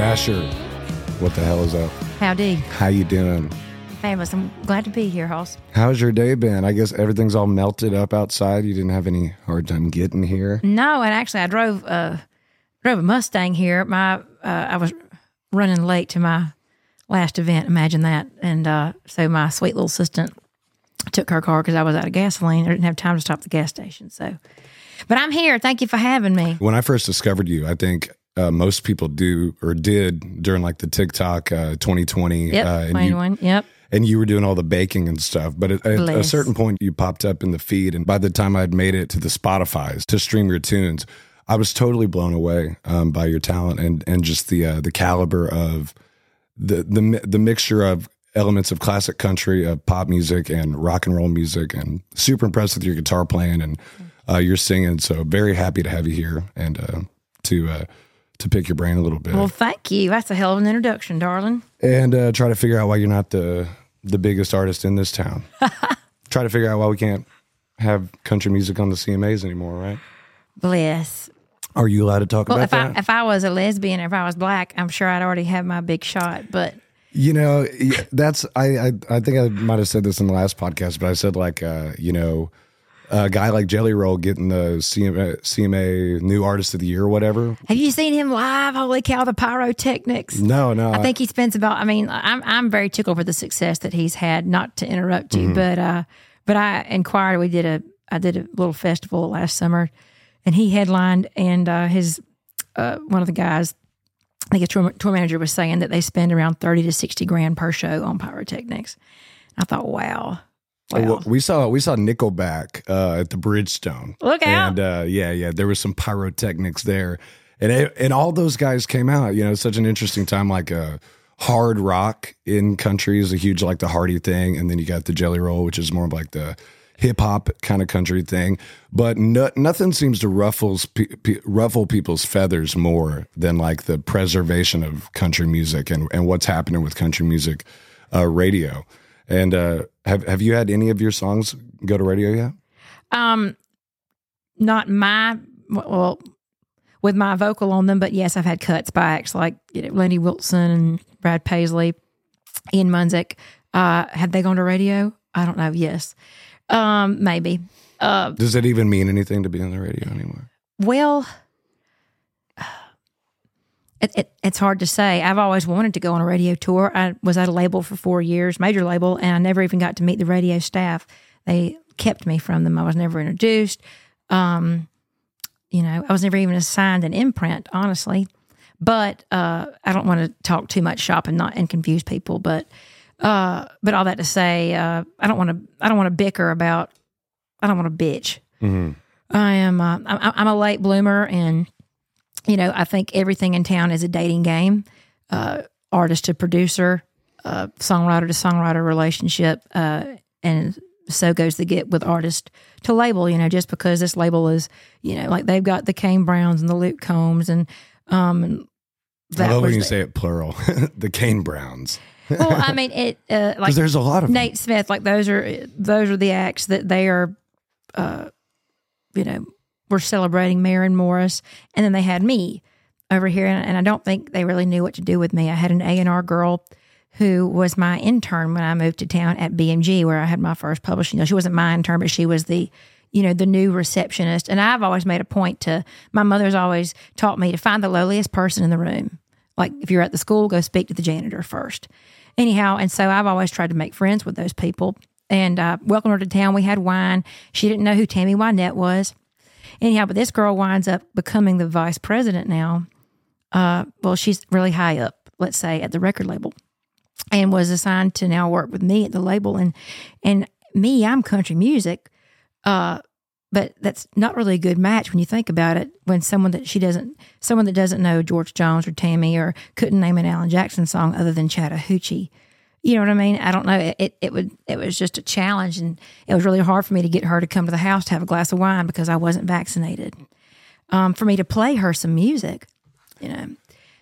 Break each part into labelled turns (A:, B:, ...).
A: Dasher. What the hell is up?
B: Howdy.
A: How you doing?
B: Fabulous. I'm glad to be here, Hoss.
A: How's your day been? I guess everything's all melted up outside. You didn't have any hard time getting here.
B: No, and actually, I drove uh, drove a Mustang here. My uh, I was running late to my last event. Imagine that. And uh, so my sweet little assistant took her car because I was out of gasoline. I didn't have time to stop at the gas station. So, but I'm here. Thank you for having me.
A: When I first discovered you, I think uh, most people do or did during like the TikTok uh, 2020.
B: Yep,
A: uh, and you,
B: 21. Yep.
A: and you were doing all the baking and stuff. But at, at a certain point, you popped up in the feed, and by the time I'd made it to the Spotify's to stream your tunes, I was totally blown away um, by your talent and and just the uh, the caliber of the the the mixture of elements of classic country, of pop music, and rock and roll music, and super impressed with your guitar playing and uh, your singing. So very happy to have you here and uh, to uh, to pick your brain a little bit
B: Well, thank you. That's a hell of an introduction, darling.
A: and uh, try to figure out why you're not the the biggest artist in this town. try to figure out why we can't have country music on the CMAs anymore, right?
B: Bless.
A: Are you allowed to talk
B: Well,
A: about
B: if I
A: that?
B: if I was a lesbian, or if I was black, I'm sure I'd already have my big shot. But
A: you know, that's I, I I think I might have said this in the last podcast, but I said like uh, you know. A guy like Jelly Roll getting the CMA, CMA New Artist of the Year or whatever.
B: have you seen him live? Holy cow, the pyrotechnics!
A: No, no.
B: I think he spends about. I mean, I'm I'm very tickled for the success that he's had. Not to interrupt
A: Mm-hmm.
B: you, but uh, but I inquired. We did a I did a little festival last summer, and he headlined. And uh, his uh, one of the guys, I think his tour, tour manager was saying that they spend around thirty to sixty grand per show on pyrotechnics. I thought, wow, wow.
A: We saw we saw Nickelback uh, at the Bridgestone.
B: Look out.
A: And uh, yeah, yeah, there was some pyrotechnics there, and it, and all those guys came out. You know, such an interesting time. Like uh, hard rock in country is a huge like the Hardy thing, and then you got the Jelly Roll, which is more of like the hip hop kind of country thing. But no, nothing seems to ruffles pe- pe- ruffle people's feathers more than like the preservation of country music and and what's happening with country music uh, radio. And uh, have have you had any of your songs go to radio yet?
B: Um, not my well, with my vocal on them, but yes, I've had cuts by acts like you know, Lainey Wilson and Brad Paisley, Ian Munsick. Uh, have they gone to radio? I don't know. Yes, um, maybe. Uh,
A: Does it even mean anything to be on the radio anymore?
B: well, it, it, it's hard to say. I've always wanted to go on a radio tour. I was at a label for four years, major label, and I never even got to meet the radio staff. They kept me from them. I was never introduced. Um, you know, I was never even assigned an imprint, honestly. But uh, I don't want to talk too much shop and not and confuse people. But uh, but all that to say, uh, I don't want to. I don't want to bicker about. I don't want to bitch. I am. Uh, I'm, I'm a late bloomer, and you know, I think everything in town is a dating game. Uh, artist to producer, uh, songwriter to songwriter relationship, uh, and so goes the get with artist to label. You know, just because this label is, you know, like they've got the Kane Browns and the Luke Combs, and um, and
A: I love when you
B: the-
A: say it plural. the Kane Browns,
B: well, I mean, it uh, like
A: there's a lot of them.
B: Nate Smith, like those are those are the acts that they are, uh, you know, we're celebrating Maren Morris, and then they had me over here, and, and I don't think they really knew what to do with me. I had an A and R girl who was my intern when I moved to town at BMG, where I had my first publishing deal. She wasn't my intern, but she was the you know the new receptionist, and I've always made a point to my mother's always taught me to find the lowliest person in the room. Like if you're at the school, go speak to the janitor first anyhow, and so I've always tried to make friends with those people. And uh, her to town. We had wine. She didn't know who Tammy Wynette was. Anyhow, but this girl winds up becoming the vice president now. Uh, well, she's really high up, let's say, at the record label, and was assigned to now work with me at the label. And and me, I'm country music, uh, but that's not really a good match when you think about it. When someone that she doesn't, someone that doesn't know George Jones or Tammy or couldn't name an Alan Jackson song other than Chattahoochee, you know what I mean? I don't know. It, it it would it was just a challenge, and it was really hard for me to get her to come to the house to have a glass of wine because I wasn't vaccinated. Um, for me to play her some music, you know.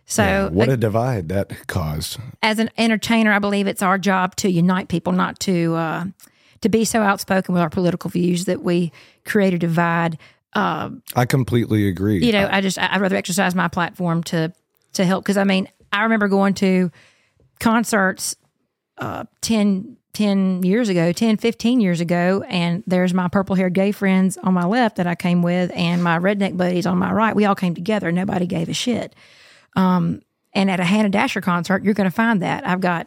B: So
A: what a divide that caused.
B: as an entertainer, I believe it's our job to unite people, not to uh, to be so outspoken with our political views that we create a divide. Uh,
A: I completely agree.
B: you know, I just I- I'd rather exercise my platform to to help because I mean I remember going to concerts uh, 10, 10 years ago, 10, 15 years ago, and there's my purple haired gay friends on my left that I came with, and my redneck buddies on my right. We all came together. Nobody gave a shit. Um, and at a Hannah Dasher concert, you're going to find that. I've got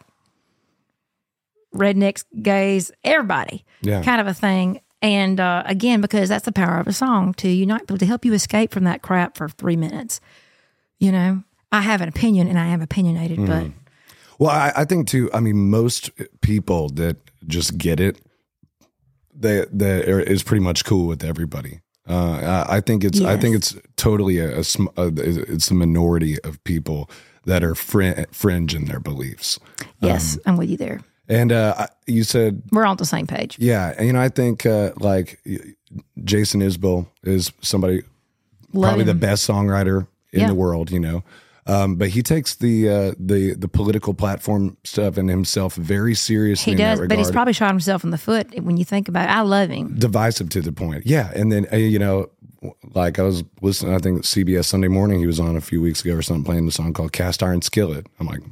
B: rednecks, gays, everybody,
A: Yeah.
B: kind of a thing. And uh, again, because that's the power of a song to unite people, to help you escape from that crap for three minutes. You know, I have an opinion and I am opinionated,
A: Mm-hmm.
B: but
A: Well, I, I think too. I mean, most people that just get it, they that are- is pretty much cool with everybody. Uh, I, I think it's I think it's totally a, a, a it's a minority of people that are frin- fringe in their beliefs.
B: yes,
A: Um,
B: I'm with you there.
A: And uh, you said,
B: We're on the same page.
A: yeah, and you know, I think uh, like Jason Isbell is somebody
B: Love
A: probably the best songwriter in
B: Yeah.
A: the world, you know. Um, but he takes the uh, the the political platform stuff and himself very seriously.
B: He does, but he's probably shot himself in the foot when you think about it. I love him.
A: divisive to the point. Yeah, and then uh, you know, like I was listening. I think CBS Sunday Morning he was on a few weeks ago or something, playing the song called "Cast Iron Skillet." I'm like,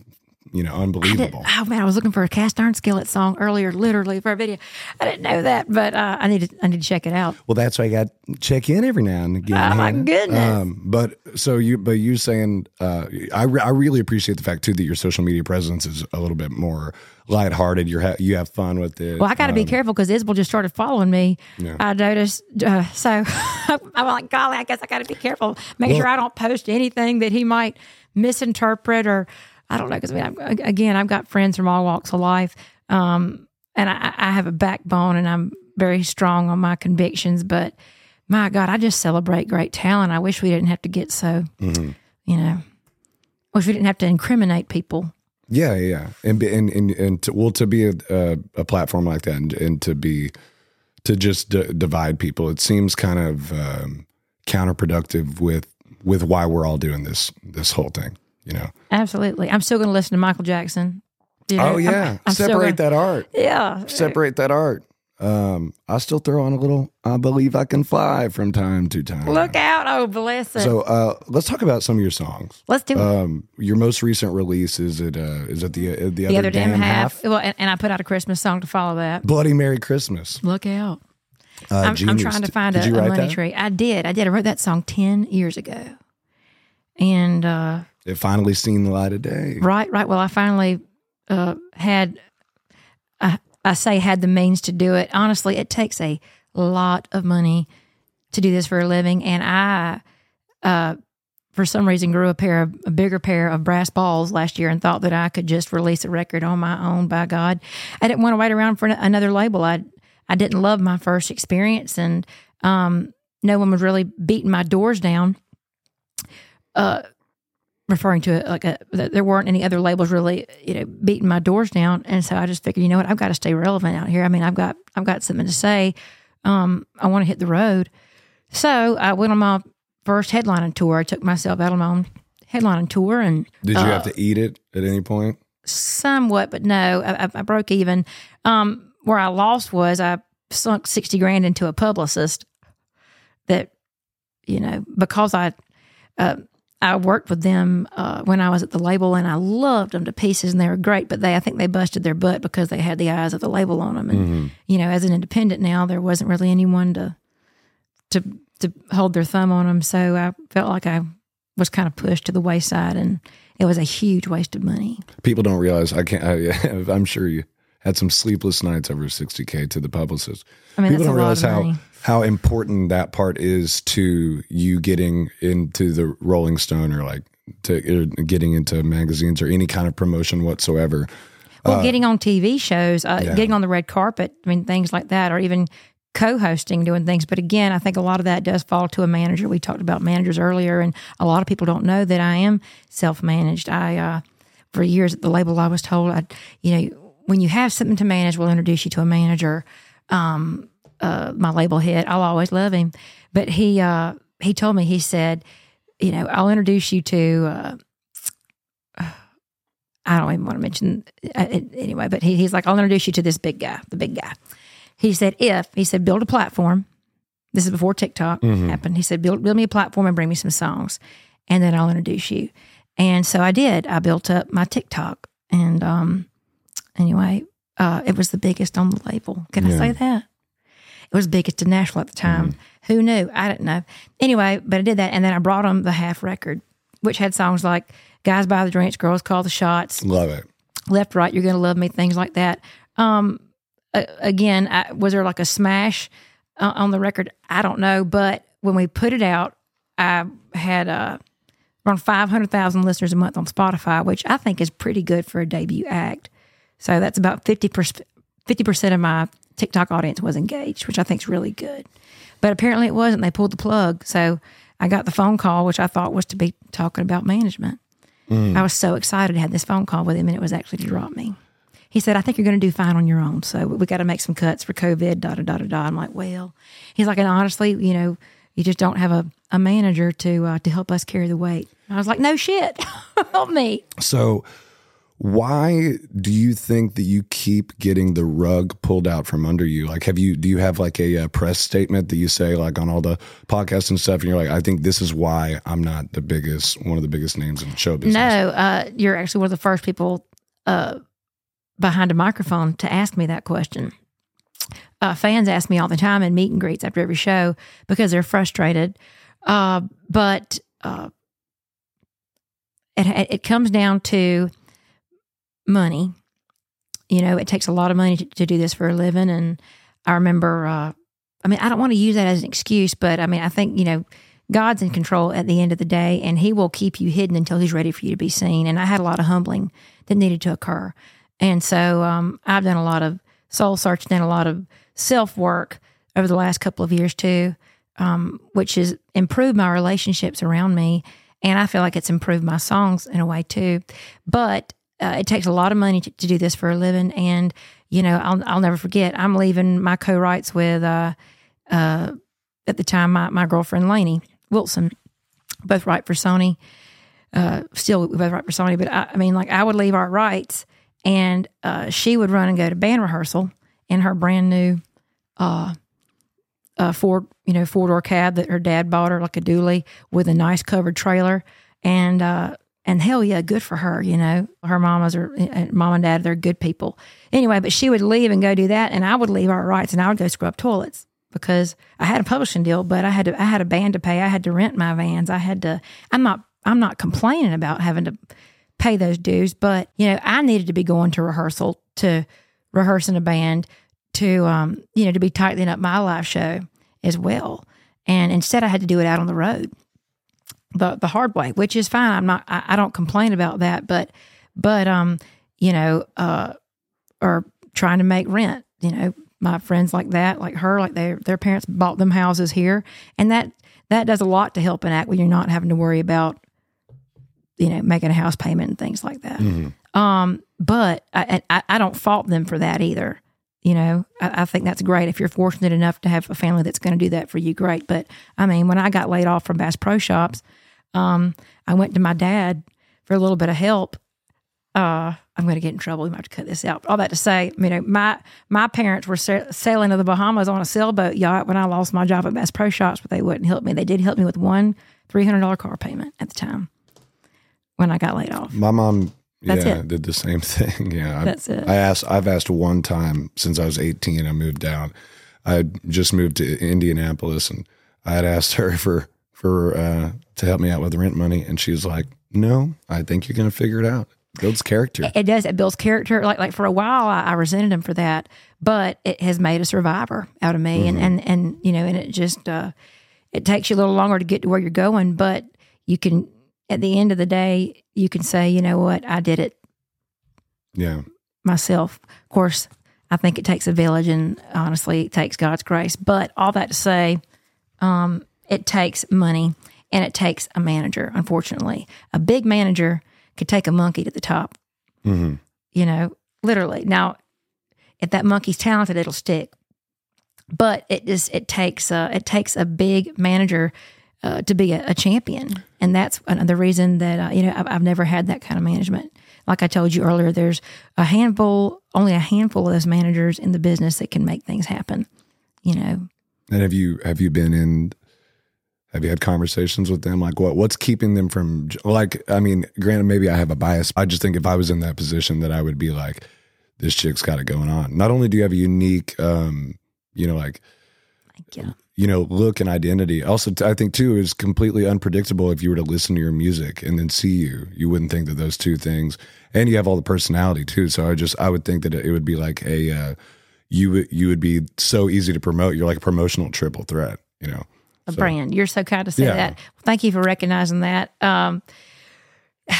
A: you know, unbelievable.
B: Oh man, I was looking for a cast iron skillet song earlier, literally for a video. I didn't know that, but uh, I need to I need to check it out.
A: Well, that's why I got check in every now and again.
B: Oh, my goodness.
A: Um, but so you, but you saying, uh, I, re- I really appreciate the fact too that your social media presence is a little bit more lighthearted. You're ha- you have fun with it.
B: Well, I got to be careful because Isbell just started following me.
A: Yeah.
B: I noticed, uh, so I'm like, golly, I guess I got to be careful. Make sure I don't post anything that he might misinterpret or I don't know. Because I mean, I'm, again, I've got friends from all walks of life, um, and I, I have a backbone, and I'm very strong on my convictions. But my God, I just celebrate great talent. I wish we didn't have to get so,
A: Mm-hmm.
B: you know, wish we didn't have to incriminate people.
A: Yeah, yeah, yeah. and and and, and to, well, to be a, a, a platform like that, and, and to be to just d- divide people, it seems kind of um, counterproductive with with why we're all doing this this whole thing. You know?
B: Absolutely, I'm still going to listen to Michael Jackson. You know,
A: Oh
B: I'm-
A: yeah,
B: I'm
A: separate
B: gonna-
A: that art.
B: Yeah,
A: Separate that art. Um, I still throw on a little. I believe I can fly from time to time.
B: Look out! Oh, bless it.
A: So uh, let's talk about some of your songs.
B: Let's do it.
A: Um, your most recent release is it? Uh, is it the uh, the,
B: the other damn half. Well, and, and I put out a Christmas song to follow that.
A: Bloody Merry Christmas.
B: Look out!
A: Uh,
B: I'm, I'm trying to find
A: Did
B: a, a money
A: that?
B: tree. I did. I did. I wrote that song ten years ago, and uh,
A: It finally seen the light of day.
B: right, right. Well, I finally uh, had. I, I say had the means to do it. Honestly, it takes a lot of money to do this for a living, and I, uh, for some reason, grew a pair of a bigger pair of brass balls last year and thought that I could just release a record on my own. By God, I didn't want to wait around for another label. I I didn't love my first experience, and um, no one was really beating my doors down. Uh, referring to it like a, there weren't any other labels really you know beating my doors down. And so i just figured you know what? I've got to stay relevant out here. I mean i've got i've got something to say. Um i want to hit the road. So i went on my first headlining tour. I took myself out on my own headlining tour and
A: Did
B: Uh,
A: you have to eat it at any point?
B: somewhat but no. I, I- I broke even. Um where i lost was i sunk 60 grand into a publicist that you know because i uh, I worked with them uh, when I was at the label, and I loved them to pieces, and they were great. But they, I think, they busted their butt because they had the eyes of the label on them. And you know, as an independent now, there wasn't really anyone to to to hold their thumb on them. So I felt like I was kind of pushed to the wayside, and it was a huge waste of money.
A: People don't realize. I can't. I, I'm sure you had some sleepless nights over 60k to the publicist.
B: I mean,
A: People
B: that's
A: don't realize how how important that part is to you getting into the Rolling Stone or like to or getting into magazines or any kind of promotion whatsoever.
B: Well, getting on TV shows, uh,
A: yeah.
B: getting on the red carpet, I mean, things like that, or even co-hosting, doing things. But again, I think a lot of that does fall to a manager. We talked about managers earlier, and a lot of people don't know that I am self-managed. I, uh, for years at the label, I was told, I, you know, when you have something to manage, we'll introduce you to a manager. Um, uh, my label head, I'll always love him, but he uh, he told me, he said, you know, I'll introduce you to. Uh, I don't even want to mention uh, anyway, but he, he's like, I'll introduce you to this big guy, the big guy. He said, if he said, build a platform. This is before TikTok happened. He said, build, build me a platform and bring me some songs, and then I'll introduce you. And so I did. I built up my TikTok. And um, anyway, uh, it was the biggest on the label. Can I say that? It was biggest in Nashville at the time. Who knew? I didn't know. Anyway, but I did that. And then I brought them the half record, which had songs like Guys Buy the Drinks, Girls Call the Shots,
A: Love it.
B: Left, Right, You're Gonna Love Me, things like that. Um, a- again, I, was there like a smash uh, on the record? I don't know. But when we put it out, I had uh, around 500,000 listeners a month on Spotify, which I think is pretty good for a debut act. So that's about 50%, 50% of my TikTok audience was engaged, which I think is really good. But apparently it wasn't. They pulled the plug. So I got the phone call, which I thought was to be talking about management. I was so excited to have this phone call with him, and it was actually to drop me. He said, I think you're going to do fine on your own. So we got to make some cuts for COVID, da da da da da. I'm like, well, he's like, and honestly, you know, you just don't have a, a manager to uh, to help us carry the weight. I was like, no shit, help me.
A: So, why do you think that you keep getting the rug pulled out from under you? Like, have you do you have like a, uh press statement that you say like on all the podcasts and stuff, and you're like, I think this is why I'm not the biggest, one of the biggest names in show business.
B: No, uh, you're actually one of the first people uh, behind a microphone to ask me that question. Uh, fans ask me all the time in meet and greets after every show because they're frustrated. Uh, but uh, it, it comes down to money. You know, it takes a lot of money to, to do this for a living. And I remember, uh, I mean, I don't want to use that as an excuse, but I mean, I think, you know, God's in control at the end of the day, and He will keep you hidden until He's ready for you to be seen. And I had a lot of humbling that needed to occur. And so um, I've done a lot of soul searching and a lot of self work over the last couple of years too, um, which has improved my relationships around me. And I feel like it's improved my songs in a way too. But uh, it takes a lot of money to, to do this for a living. And, you know, I'll, I'll never forget, I'm leaving my co writes with, uh, uh, at the time, my, my girlfriend, Lainey Wilson, both write for Sony. Uh, still, we both write for Sony. But I, I mean, like, I would leave our rights and uh, she would run and go to band rehearsal in her brand new uh, uh, Ford, you know, four door cab that her dad bought her, like a dually with a nice covered trailer, and and hell yeah, good for her. You know, her mamas are uh, mom and dad, they're good people. Anyway, but she would leave and go do that, and I would leave our rights, and I would go scrub toilets because I had a publishing deal, but I had to, I had a band to pay. I had to rent my vans. I had to. I'm not I'm not complaining about having to pay those dues, but you know, I needed to be going to rehearsal to rehearse in a band to um, you know, to be tightening up my live show as well. And instead I had to do it out on the road. The the hard way, which is fine. I'm not I, I don't complain about that, but but um, you know, uh or trying to make rent, you know, my friends like that, like her, like their their parents bought them houses here. And that that does a lot to help an act when you're not having to worry about you know, making a house payment and things like that. Um, but I, I, I don't fault them for that either. You know, I, I think that's great. If you're fortunate enough to have a family that's going to do that for you, great. But I mean, when I got laid off from Bass Pro Shops, um, I went to my dad for a little bit of help. Uh, I'm going to get in trouble. We might have to cut this out. All that to say, you know, my my parents were sa- sailing to the Bahamas on a sailboat yacht when I lost my job at Bass Pro Shops, but they wouldn't help me. They did help me with one three hundred dollar car payment at the time when I got laid off.
A: My mom,
B: That's
A: yeah,
B: it.
A: did the same thing. Yeah, I-
B: That's it.
A: I asked. I've asked one time since I was 18. I moved down. I had just moved to Indianapolis, and I had asked her for for uh, to help me out with rent money, and she was like, "No, I think you're going to figure it out. Builds character."
B: it does. It builds character. Like like for a while I, I resented him for that but it has made a survivor out of me. And and and you know and it just uh it takes you a little longer to get to where you're going but you can at the end of the day you can say you know what? I did it.
A: Yeah,
B: myself. Of course i think it takes a village and honestly it takes god's grace. But all that to say um it takes money and it takes a manager unfortunately a big manager could take a monkey to the top
A: hmm
B: you know, literally. Now, if that monkey's talented, it'll stick. But it just it takes uh, it takes a big manager uh, to be a, a champion, and that's another reason that uh, you know I've, I've never had that kind of management. Like I told you earlier, there's a handful, only a handful of those managers in the business that can make things happen. You know,
A: And have you have you been in? Have you had conversations with them? Like, what what's keeping them from like? I mean, granted, maybe I have a bias. I just think if I was in that position, that I would be like, this chick's got it going on. Not only do you have a unique, um, you know, like,
B: Thank you.
A: you know, look and identity. Also, t- I think too is completely unpredictable. If you were to listen to your music and then see you, you wouldn't think that those two things. And you have all the personality too. So I just I would think that it would be like a uh, you would you would be so easy to promote. You're like a promotional triple threat. You know.
B: A
A: So-
B: brand. You're so kind to say
A: Yeah.
B: that. Thank you for recognizing that. Um,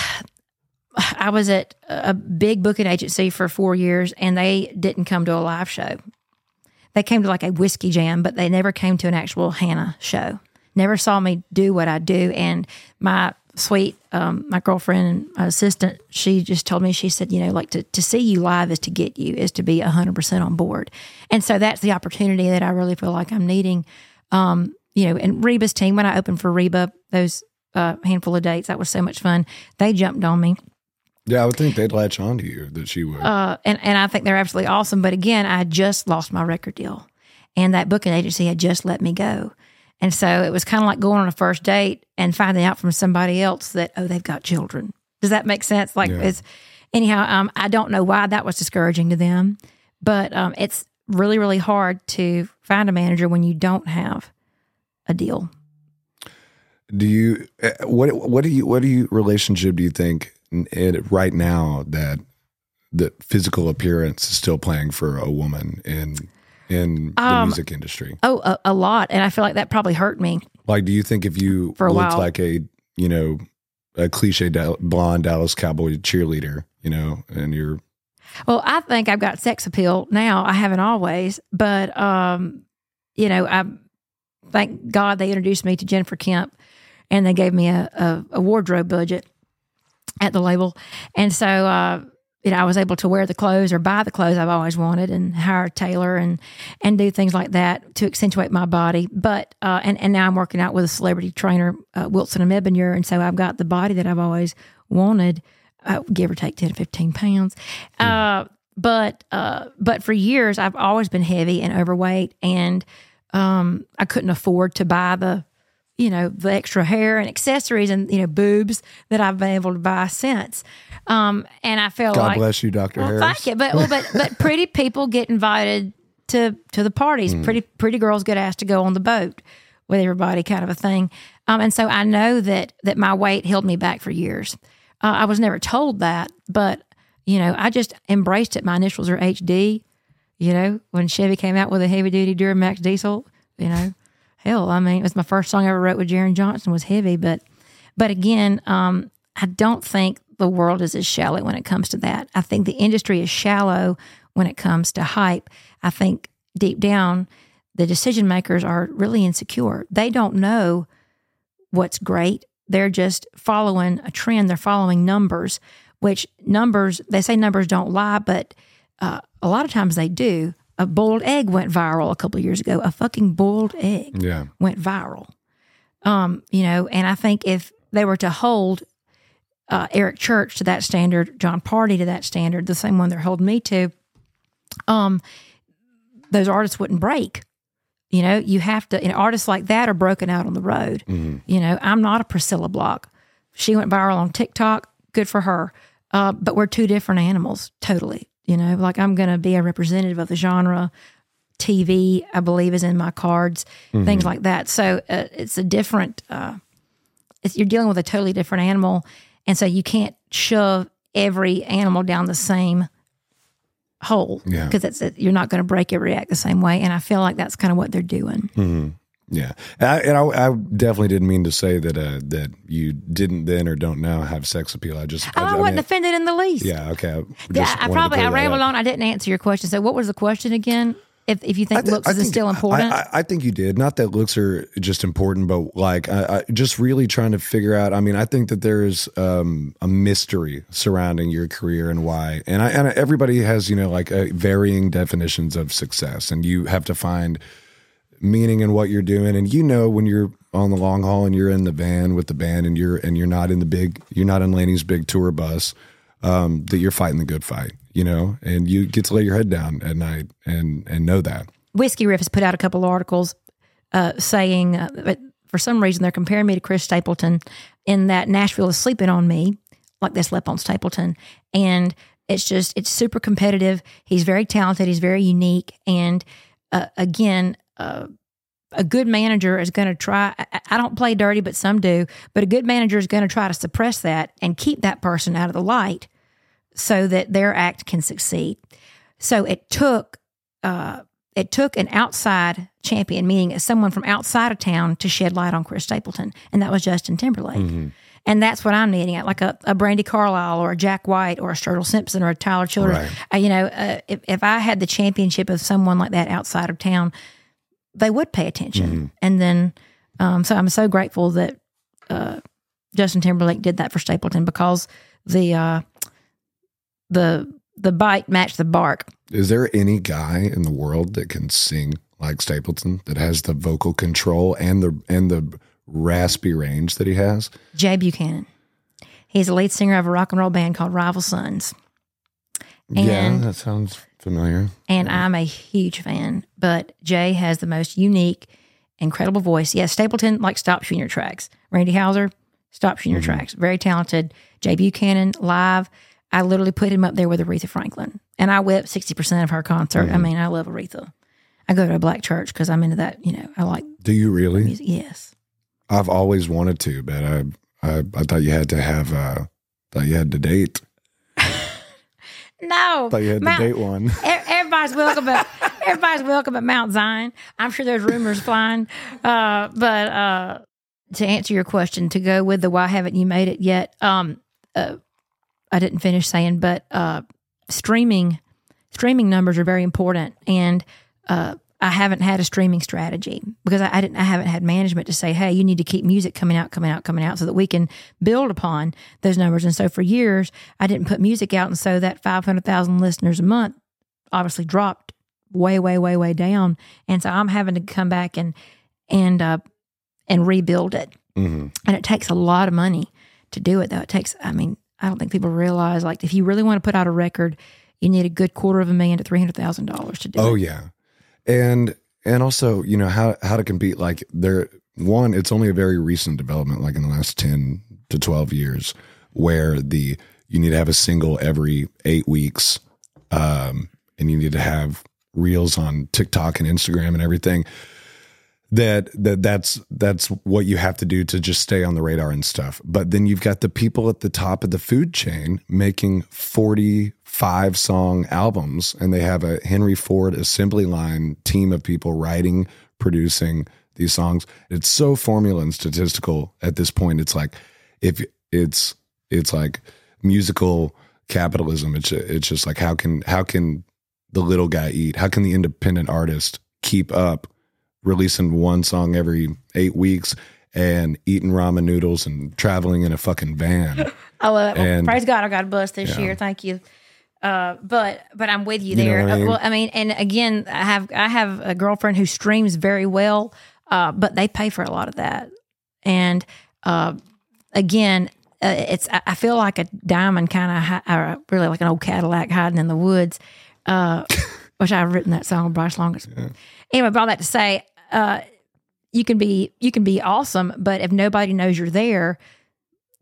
B: I was at a big booking agency for four years, and they didn't come to a live show. They came to like a whiskey jam, but they never came to an actual Hannah show. Never saw me do what I do. And my sweet, um, my girlfriend and my assistant, she just told me, she said, you know, like to, to see you live is to get you, is to be 100% on board. And so that's the opportunity that I really feel like I'm needing um, you know, and Reba's team, when I opened for Reba, those uh, handful of dates, that was so much fun. They jumped on me.
A: Yeah, I would think they'd latch on to you. That she would.
B: Uh, and, and I think they're absolutely awesome. But again, I just lost my record deal, and that booking agency had just let me go. And so it was kind of like going on a first date and finding out from somebody else that, oh, they've got children. Does that make sense? Like,
A: Yeah.
B: it's anyhow, um, I don't know why that was discouraging to them, but um, it's really, really hard to find a manager when you don't have a deal.
A: Do you uh, what what do you what do you relationship do you think in, in- right now that the physical appearance is still playing for a woman in in the
B: Um,
A: music industry?
B: Oh, a, a lot. And I feel like that probably hurt me.
A: Like, do you think if you
B: For a
A: looked
B: while.
A: like a you know a cliche Dal- blonde Dallas Cowboy cheerleader, you know, and you're
B: Well, I think I've got sex appeal now. I haven't always, but um, you know, I thank God they introduced me to Jennifer Kemp, and they gave me a, a, a wardrobe budget at the label, and so uh, you know, I was able to wear the clothes or buy the clothes I've always wanted, and hire a tailor and and do things like that to accentuate my body. But uh, and and now I'm working out with a celebrity trainer, uh, Wilson and Ebonier, and so I've got the body that I've always wanted, uh, give or take ten to fifteen pounds. Uh, but uh, but for years I've always been heavy and overweight, and um, I couldn't afford to buy the you know the extra hair and accessories and you know boobs that I've been able to buy since. Um, and I felt like
A: God
B: like
A: bless you, Doctor
B: well,
A: Harris.
B: thank you. But well, but but pretty people get invited to to the parties.
A: Mm.
B: Pretty pretty girls get asked to go on the boat with everybody, kind of a thing. Um, and so I know that that my weight held me back for years. Uh, I was never told that, but you know, I just embraced it. My initials are HD. You know, when Chevy came out with a heavy duty Duramax diesel, you know, hell, I mean, it was my first song I ever wrote with Jaren Johnston was heavy, but but again, um, I don't think the world is as shallow when it comes to that. I think the industry is shallow when it comes to hype. I think deep down, the decision makers are really insecure. They don't know what's great. They're just following a trend. They're following numbers, which numbers, they say numbers don't lie, but uh, a lot of times they do. A boiled egg went viral a couple of years ago. A fucking boiled egg
A: Yeah,
B: went viral. Um, you know, and I think if they were to hold uh, Eric Church to that standard, Jon Pardi to that standard, the same one they're holding me to, um, those artists wouldn't break. You know, you have to. And artists like that are broken out on the road. You know, I'm not a Priscilla Block. She went viral on TikTok. Good for her. Uh, but we're two different animals, totally. You know, like I'm going to be a representative of the genre. TV, I believe, is in my cards, things like that. So uh, it's a different. Uh, it's, you're dealing with a totally different animal, and so you can't shove every animal down the same hole
A: Yeah.
B: because it's you're not going to break it react the same way. And I feel like that's kind of what they're doing.
A: Yeah. And, I, and I, I definitely didn't mean to say that uh, that you didn't then or don't now have sex appeal. I just
B: Oh, I,
A: I,
B: wasn't
A: mean,
B: offended in the least.
A: yeah. Okay. I,
B: Yeah, I probably I rambled on. I didn't answer your question. So what was the question again? If if you think
A: thi-
B: looks
A: I
B: is still important,
A: I, I, I think you did. Not that looks are just important, but like I, I just really trying to figure out. I mean, I think that there's um, a mystery surrounding your career and why. And I and everybody has you know like uh, varying definitions of success, and you have to find meaning in what you're doing. And you know when you're on the long haul and you're in the van with the band and you're and you're not in the big you're not in Lainey's big tour bus um, that you're fighting the good fight. You know, and you get to lay your head down at night and and know that.
B: Whiskey Riff has put out a couple articles uh, saying uh, for some reason they're comparing me to Chris Stapleton in that Nashville is sleeping on me, like they slept on Stapleton. And it's just, it's super competitive. He's very talented, he's very unique. And uh, again, uh, a good manager is going to try. I, I don't play dirty, but some do. But a good manager is going to try to suppress that and keep that person out of the light so that their act can succeed. So it took uh, it took an outside champion, meaning someone from outside of town, to shed light on Chris Stapleton, and that was Justin Timberlake.
A: Mm-hmm.
B: And that's what I'm needing, at like a, a Brandi Carlile or a Jack White or a Sturgill Simpson or a Tyler Childers.
A: Right.
B: Uh, you know, uh, if, if I had the championship of someone like that outside of town, they would pay attention.
A: Mm-hmm.
B: And then, um, so I'm so grateful that uh, Justin Timberlake did that for Stapleton because the uh, the the bite matched the bark.
A: Is there any guy in the world that can sing like Stapleton that has the vocal control and the and the raspy range that he has?
B: Jay Buchanan. He's a lead singer of a rock and roll band called Rival Sons.
A: yeah, that sounds familiar.
B: and I'm a huge fan. But Jay has the most unique, incredible voice. Yes, Stapleton like stops you in your tracks. Randy Houser stops you in your tracks. Very talented. Jay Buchanan live. I literally put him up there with Aretha Franklin, and I whipped sixty percent of her concert. I mean, I love Aretha. I go to a black church because I'm into that. You know, I like
A: Do you really?
B: music. Yes.
A: I've always wanted to, but I I, I thought you had to have uh thought you had to date.
B: No,
A: Thought you had
B: Mount-
A: date one.
B: Everybody's welcome at everybody's welcome at Mount Zion. I'm sure there's rumors flying, uh, but uh, to answer your question, to go with the why haven't you made it yet? Um, uh, I didn't finish saying, but uh, streaming streaming numbers are very important, and uh, I haven't had a streaming strategy because I, I didn't. I haven't had management to say, "Hey, you need to keep music coming out, coming out, coming out," so that we can build upon those numbers. And so, for years, I didn't put music out, and so that five hundred thousand listeners a month obviously dropped way, way, way, way down. And so, I'm having to come back and and uh, and rebuild it.
A: hmm
B: And it takes a lot of money to do it, though. It takes. I mean, I don't think people realize like if you really want to put out a record, you need a good quarter of a million to three hundred thousand dollars to do it.
A: Oh
B: it.
A: yeah, and and also you know how how to compete. Like there, one, it's only a very recent development, like in the last ten to twelve years, where the you need to have a single every eight weeks, um, and you need to have reels on TikTok and Instagram and everything. That that that's that's what you have to do to just stay on the radar and stuff. But then you've got the people at the top of the food chain making 45 song albums and they have a Henry Ford assembly line team of people writing, producing these songs. It's so formula and statistical at this point. It's like if it's it's like musical capitalism. It's it's just like how can how can the little guy eat? How can the independent artist keep up releasing one song every eight weeks and eating ramen noodles and traveling in a fucking van?
B: I love it. Well, praise God, I got a bus this
A: Yeah.
B: year. Thank you. Uh, but but I'm with you
A: You
B: there.
A: I
B: Uh,
A: mean?
B: well, I mean, and again, I have I have a girlfriend who streams very well, uh, but they pay for a lot of that. And uh, again, uh, it's I feel like a diamond kind of, or really like an old Cadillac hiding in the woods. Uh, which I've written that song, Bryce Longest. Anyway, but all that to say, uh, you can be you can be awesome, but if nobody knows you're there,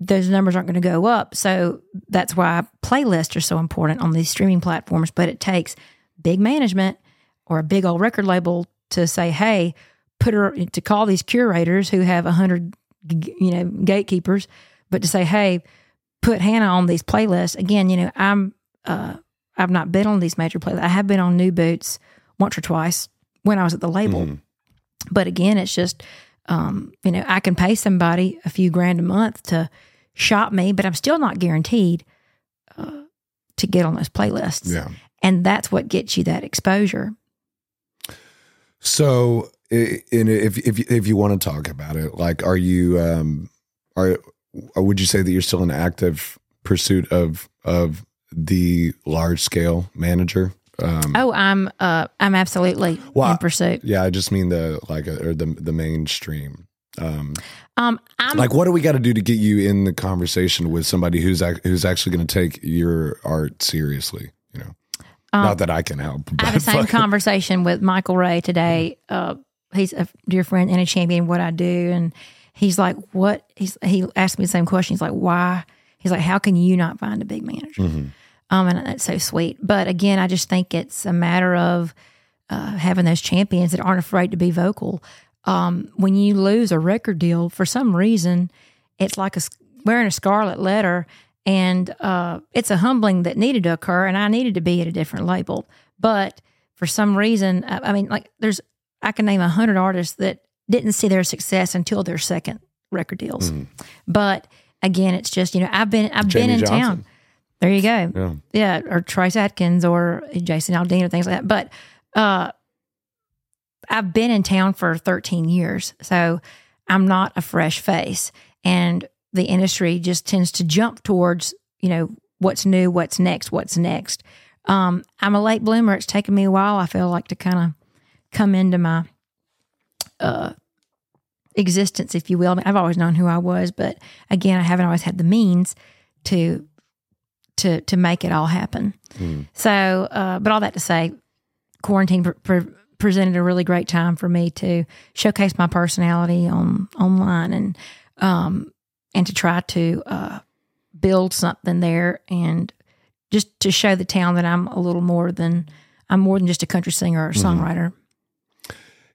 B: those numbers aren't going to go up. So that's why playlists are so important on these streaming platforms. But it takes big management or a big old record label to say, "Hey, put her to call these curators who have a hundred, you know, gatekeepers, but to say, "Hey, put Hannah on these playlists." Again, you know, I'm uh, I've not been on these major playlists. I have been on New Boots once or twice when I was at the label.
A: Mhm.
B: But again, it's just, um, you know, I can pay somebody a few grand a month to shop me, but I'm still not guaranteed uh, to get on those playlists.
A: Yeah.
B: And that's what gets you that exposure.
A: So, if if if you want to talk about it, like, are you um are would you say that you're still in active pursuit of of the large scale manager? Um,
B: Oh, I'm uh, I'm absolutely
A: Well,
B: in pursuit.
A: yeah, I just mean the like uh, or the the mainstream. Um,
B: Um, I'm
A: like, what do we got to do to get you in the conversation with somebody who's ac- who's actually going to take your art seriously? You know,
B: um,
A: not that I can help.
B: I had the same conversation with Michael Ray today. Uh, he's a dear friend and a champion. What I do, and he's like, "What?" He's he asked me the same question. He's like, "Why?" He's like, "How can you not find a big manager?" Um, and that's so sweet. But again, I just think it's a matter of uh, having those champions that aren't afraid to be vocal. Um, when you lose a record deal for some reason, it's like a wearing a scarlet letter, and uh, it's a humbling that needed to occur. And I needed to be at a different label, but for some reason, I, I mean, like there's I can name a hundred artists that didn't see their success until their second record deals. But again, it's just you know I've been I've been in
A: Johnson.
B: town. There you go
A: Yeah.
B: yeah, or Trace Atkins or Jason Aldean or things like that. But uh, I've been in town for 13 years, so I'm not a fresh face, and the industry just tends to jump towards you know what's new, what's next, what's next. Um, I'm a late bloomer. It's taken me a while. I feel like to kind of come into my uh, existence, if you will. I've always known who I was, but again, I haven't always had the means to to to make it all happen. So, uh, but all that to say, quarantine pre- pre- presented a really great time for me to showcase my personality on online and um, and to try to uh, build something there and just to show the town that I'm a little more than I'm more than just a country singer or songwriter.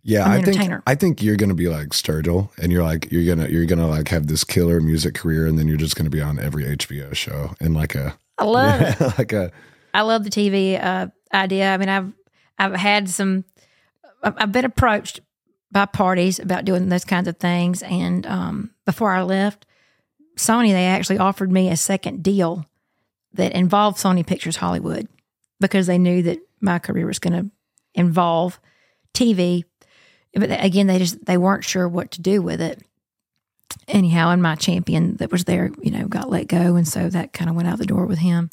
A: Yeah,
B: I'm
A: I think. I think you're gonna be like Sturgill, and you're like you're gonna you're gonna like have this killer music career, and then you're just gonna be on every HBO show and like a
B: I love it.
A: like a
B: I love the TV uh, idea. I mean, I've I've had some. I've been approached by parties about doing those kinds of things, and um, before I left, Sony they actually offered me a second deal that involved Sony Pictures Hollywood because they knew that my career was going to involve TV. But again, they just they weren't sure what to do with it. Anyhow, and my champion that was there, you know, got let go, and so that kind of went out the door with him.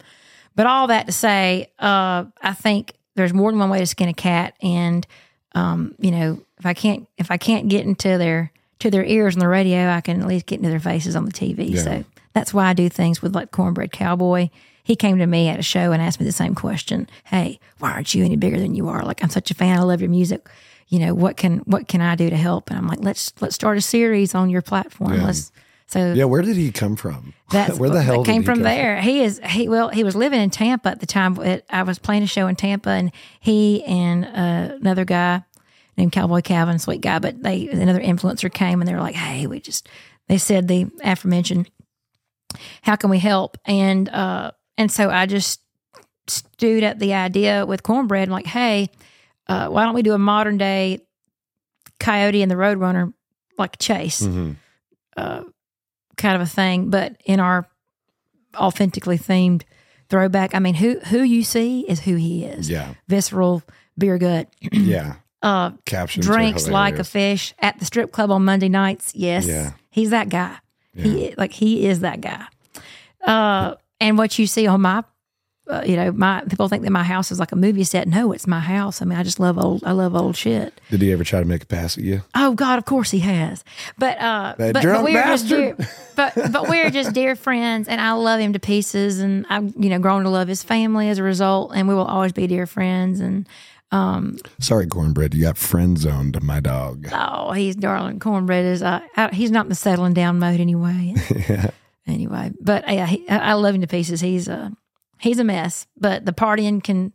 B: But all that to say, uh, I think there's more than one way to skin a cat, and um, you know, if I can't if I can't get into their to their ears on the radio, I can at least get into their faces on the TV.
A: Yeah.
B: So that's why I do things with like Cornbread Cowboy. He came to me at a show and asked me the same question. Hey, why aren't you any bigger than you are? Like I'm such a fan. I love your music. You know what can what can I do to help? And I'm like, let's let's start a series on your platform.
A: Yeah.
B: Let's so
A: yeah. Where did he come from?
B: that's
A: where the hell
B: came
A: did he
B: from
A: come
B: there. He is he well he was living in Tampa at the time. It, I was playing a show in Tampa, and he and uh, another guy named Cowboy Calvin, sweet guy, but they another influencer came and they were like, "Hey, we just," they said the aforementioned, "How can we help?" And uh, and so I just stewed at the idea with cornbread, like, "Hey, uh, why don't we do a modern day Coyote and the Roadrunner like chase?"
A: Mhm.
B: uh, kind of a thing, but in our authentically themed throwback. I mean, who who you see is who he is.
A: Yeah,
B: Visceral beer gut.
A: yeah.
B: Uh,
A: Captions
B: drinks like a fish at the strip club on Monday nights. Yes,
A: Yeah.
B: he's that guy. He like he is that guy. Uh, and what you see on my, uh, you know, my people think that my house is like a movie set. No, it's my house. I mean, I just love old. I love old shit.
A: Did he ever try to make a pass at you?
B: Oh God, of course he has. But uh but, but we're just dear but but we're just dear friends and I love him to pieces and I've you know grown to love his family as a result and we will always be dear friends and Um,
A: Sorry, cornbread. You got friend zoned, my dog.
B: oh he's darling cornbread is uh out, he's not in the settling down mode anyway. Anyway, but yeah, he, I I love him to pieces. He's uh he's a mess, but the partying can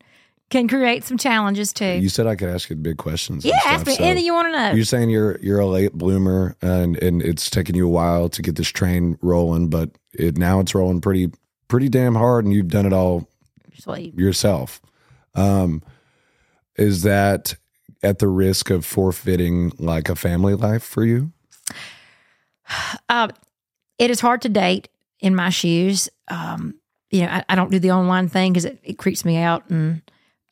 B: can create some challenges too.
A: You said I could ask you big questions.
B: yeah,
A: stuff,
B: ask me
A: so-
B: anything you want to know.
A: You're saying you're you're a late bloomer and and it's taken you a while to get this train rolling, but it now it's rolling pretty pretty damn hard, and you've done it all
B: Sweet.
A: yourself. Um, is that at the risk of forfeiting like a family life for you?
B: Uh, it is hard to date in my shoes. Um, you know, I, I don't do the online thing because it, it creeps me out, and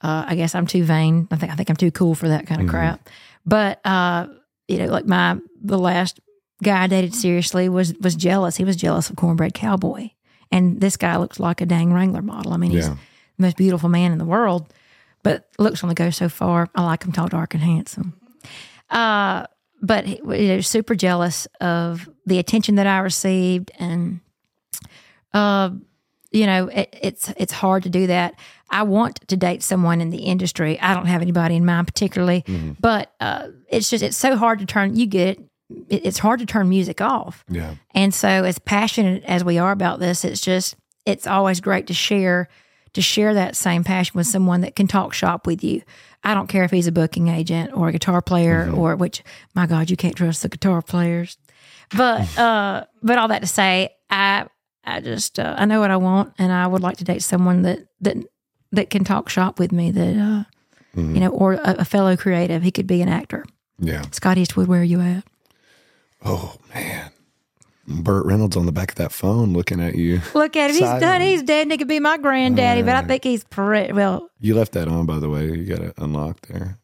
B: uh, I guess I'm too vain. I think I think I'm too cool for that kind of crap. But uh, you know, like my the last guy I dated seriously was was jealous. He was jealous of Cornbread Cowboy, and this guy looks like a dang Wrangler model. I mean, he's
A: Yeah.
B: the most beautiful man in the world, but looks only go so far. I like him tall, dark, and handsome. Uh, but he he was super jealous of the attention that I received, and uh, you know, it, it's it's hard to do that. I want to date someone in the industry. I don't have anybody in mind particularly, but uh, it's just it's so hard to turn. You get it. it. It's hard to turn music off.
A: Yeah.
B: And so, as passionate as we are about this, it's just it's always great to share to share that same passion with someone that can talk shop with you. I don't care if he's a booking agent or a guitar player or which my God, you can't trust the guitar players. But uh but all that to say, I I just uh, I know what I want and I would like to date someone that that that can talk shop with me that uh you know or a, a fellow creative. He could be an actor.
A: Yeah.
B: Scott Eastwood, where are you at?
A: Oh man. Burt Reynolds on the back of that phone looking at you.
B: Look at him. He's done. He's dead. And he could be my granddaddy, but I think he's pretty well.
A: You left that on, by the way. You got it unlocked there.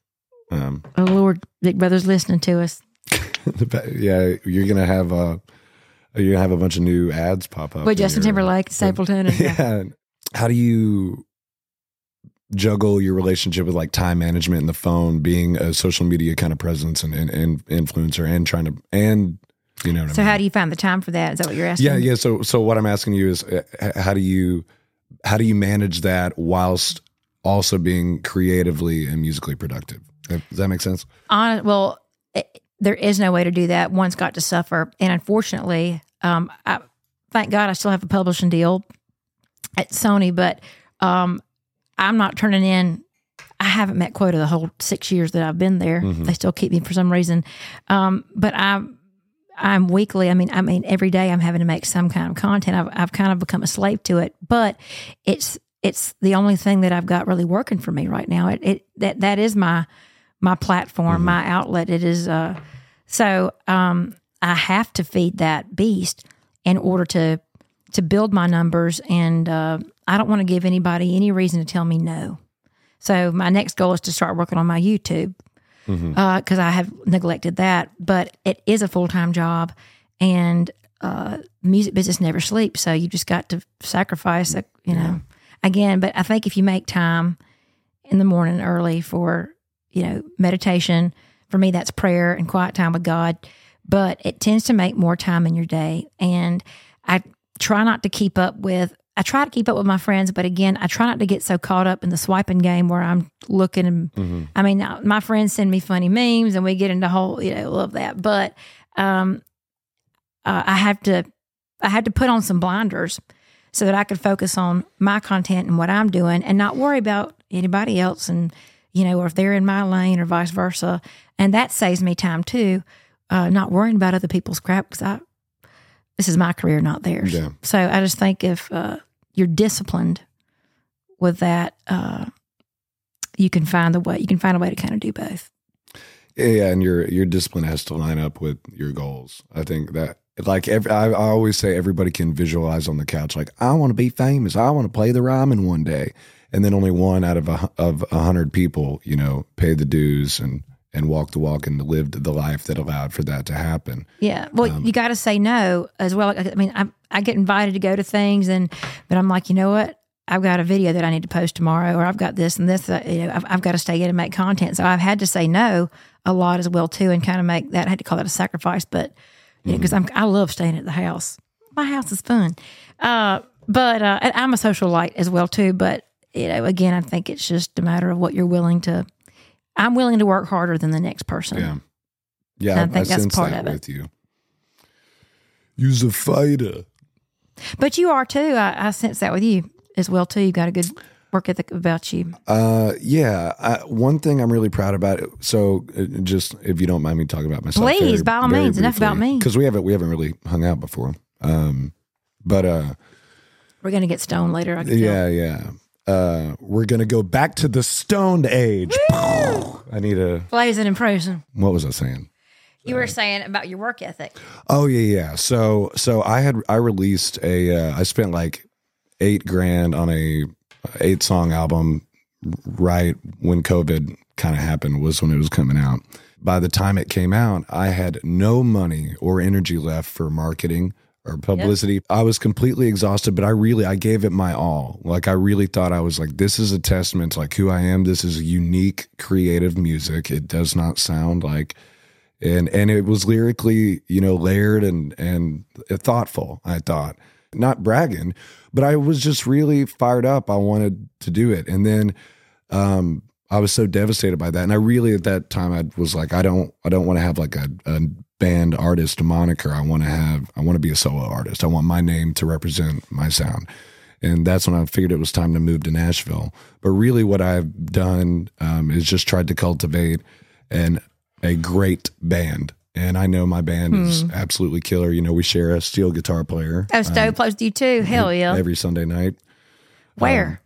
A: Um,
B: Oh Lord, Big Brother's listening to us.
A: yeah, you're gonna have uh you're gonna have a bunch of new ads pop up. In
B: Justin
A: your-
B: Timberlake, Stapleton, and
A: Yeah. How do you juggle your relationship with like time management and the phone, being a social media kind of presence and, and, and influencer, and trying to and you know
B: So
A: I mean?
B: how do you find the time for that? Is that what you're asking?
A: Yeah, yeah. So, so what I'm asking you is, uh, how do you, how do you manage that whilst also being creatively and musically productive? Does that make sense?
B: On well, it, there is no way to do that. One's got to suffer, and unfortunately, um, I, thank God I still have a publishing deal at Sony, but um, I'm not turning in. I haven't met quota the whole six years that I've been there. They still keep me for some reason, um, but I'm I'm weekly. I mean, I mean, every day I'm having to make some kind of content. I've I've kind of become a slave to it, but it's it's the only thing that I've got really working for me right now. It, it that that is my my platform, my outlet. It is uh so um I have to feed that beast in order to to build my numbers and uh I don't want to give anybody any reason to tell me no. So my next goal is to start working on my YouTube because I have neglected that. But it is a full time job, and uh, music business never sleeps. So you just got to sacrifice, it, you know, again. But I think if you make time in the morning early for you know meditation, for me that's prayer and quiet time with God. But it tends to make more time in your day, and I try not to keep up with. I try to keep up with my friends, but again, I try not to get so caught up in the swiping game where I'm looking and I mean, my friends send me funny memes and we get into whole, you know, love that. But um, uh, I have to, I had to put on some blinders so that I could focus on my content and what I'm doing and not worry about anybody else and, you know, or if they're in my lane or vice versa. And that saves me time too, uh, not worrying about other people's crap because I, this is my career, not theirs.
A: Yeah.
B: So I just think if uh, you're disciplined with that, uh, you can find the way. You can find a way to kind of do both.
A: Yeah, and your your discipline has to line up with your goals. I think that like every, I, I always say everybody can visualize on the couch like I want to be famous. I want to play the Ryman one day, and then only one out of a of a hundred people, you know, pay the dues and and walk the walk and lived the life that allowed for that to happen.
B: Yeah. Well,
A: Um,
B: you got to say no as well. I mean, I I get invited to go to things, and but I'm like, you know what? I've got a video that I need to post tomorrow, or I've got this and this. Uh, you know, I've, I've got to stay in and make content. So I've had to say no a lot as well too, and kind of make that. I had to call that a sacrifice, but because I'm I love staying at the house. My house is fun, uh, but uh, I'm a social light as well too. But you know, again, I think it's just a matter of what you're willing to. I'm willing to work harder than the next person.
A: Yeah, yeah,
B: I
A: I,
B: think that's
A: sense
B: part
A: that
B: of it.
A: with you. You's a fighter.
B: But you are too. I, I sense that with you as well too. You've got a good work ethic about you.
A: Uh, yeah. I, one thing I'm really proud about. So, uh, just if you don't mind me talking about myself,
B: Please, by all means, enough about me.
A: because we haven't we haven't really hung out before. Um, but uh,
B: We're gonna get stoned later. I can tell.
A: yeah, yeah. Uh, we're gonna go back to the Stone age. I need a.
B: Blazing and praising.
A: What was I saying?
B: You were saying about your work ethic.
A: Oh yeah, yeah. So so I had I released a uh, I spent like eight grand on a eight song album right when COVID kind of happened was when it was coming out. By the time it came out, I had no money or energy left for marketing or publicity. I was completely exhausted, but I really I gave it my all. Like I really thought I was like this is a testament to like who I am. This is unique creative music. It does not sound like and and it was lyrically you know layered and and thoughtful i thought not bragging, but I was just really fired up. I wanted to do it. And then um, I was so devastated by that. And I really at that time I was like, I don't I don't want to have like a, a band artist moniker. I want to have I want to be a solo artist. I want my name to represent my sound. And that's when I figured it was time to move to Nashville. But really, what I've done um, is just tried to cultivate an a great band. And I know my band is hmm. absolutely killer. You know, we share a steel guitar player
B: Oh, Stove plays with you too. Hell yeah.
A: every Sunday night.
B: Where?
A: Um,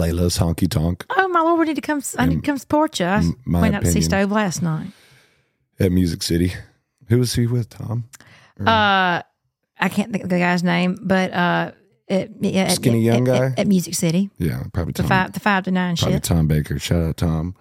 A: Layla's Honky Tonk
B: oh my lord, we need to come. I need to come support you. I went out to see. Stove last night.
A: at Music City. Who was he with, Tom?
B: Uh, I can't think of the guy's name, but uh, it, yeah,
A: Skinny
B: at,
A: young
B: at-
A: guy?
B: at, at Music City,
A: Yeah, probably
B: the
A: Tom.
B: five the five to nine
A: probably
B: shift.
A: Tom Baker. Shout out Tom.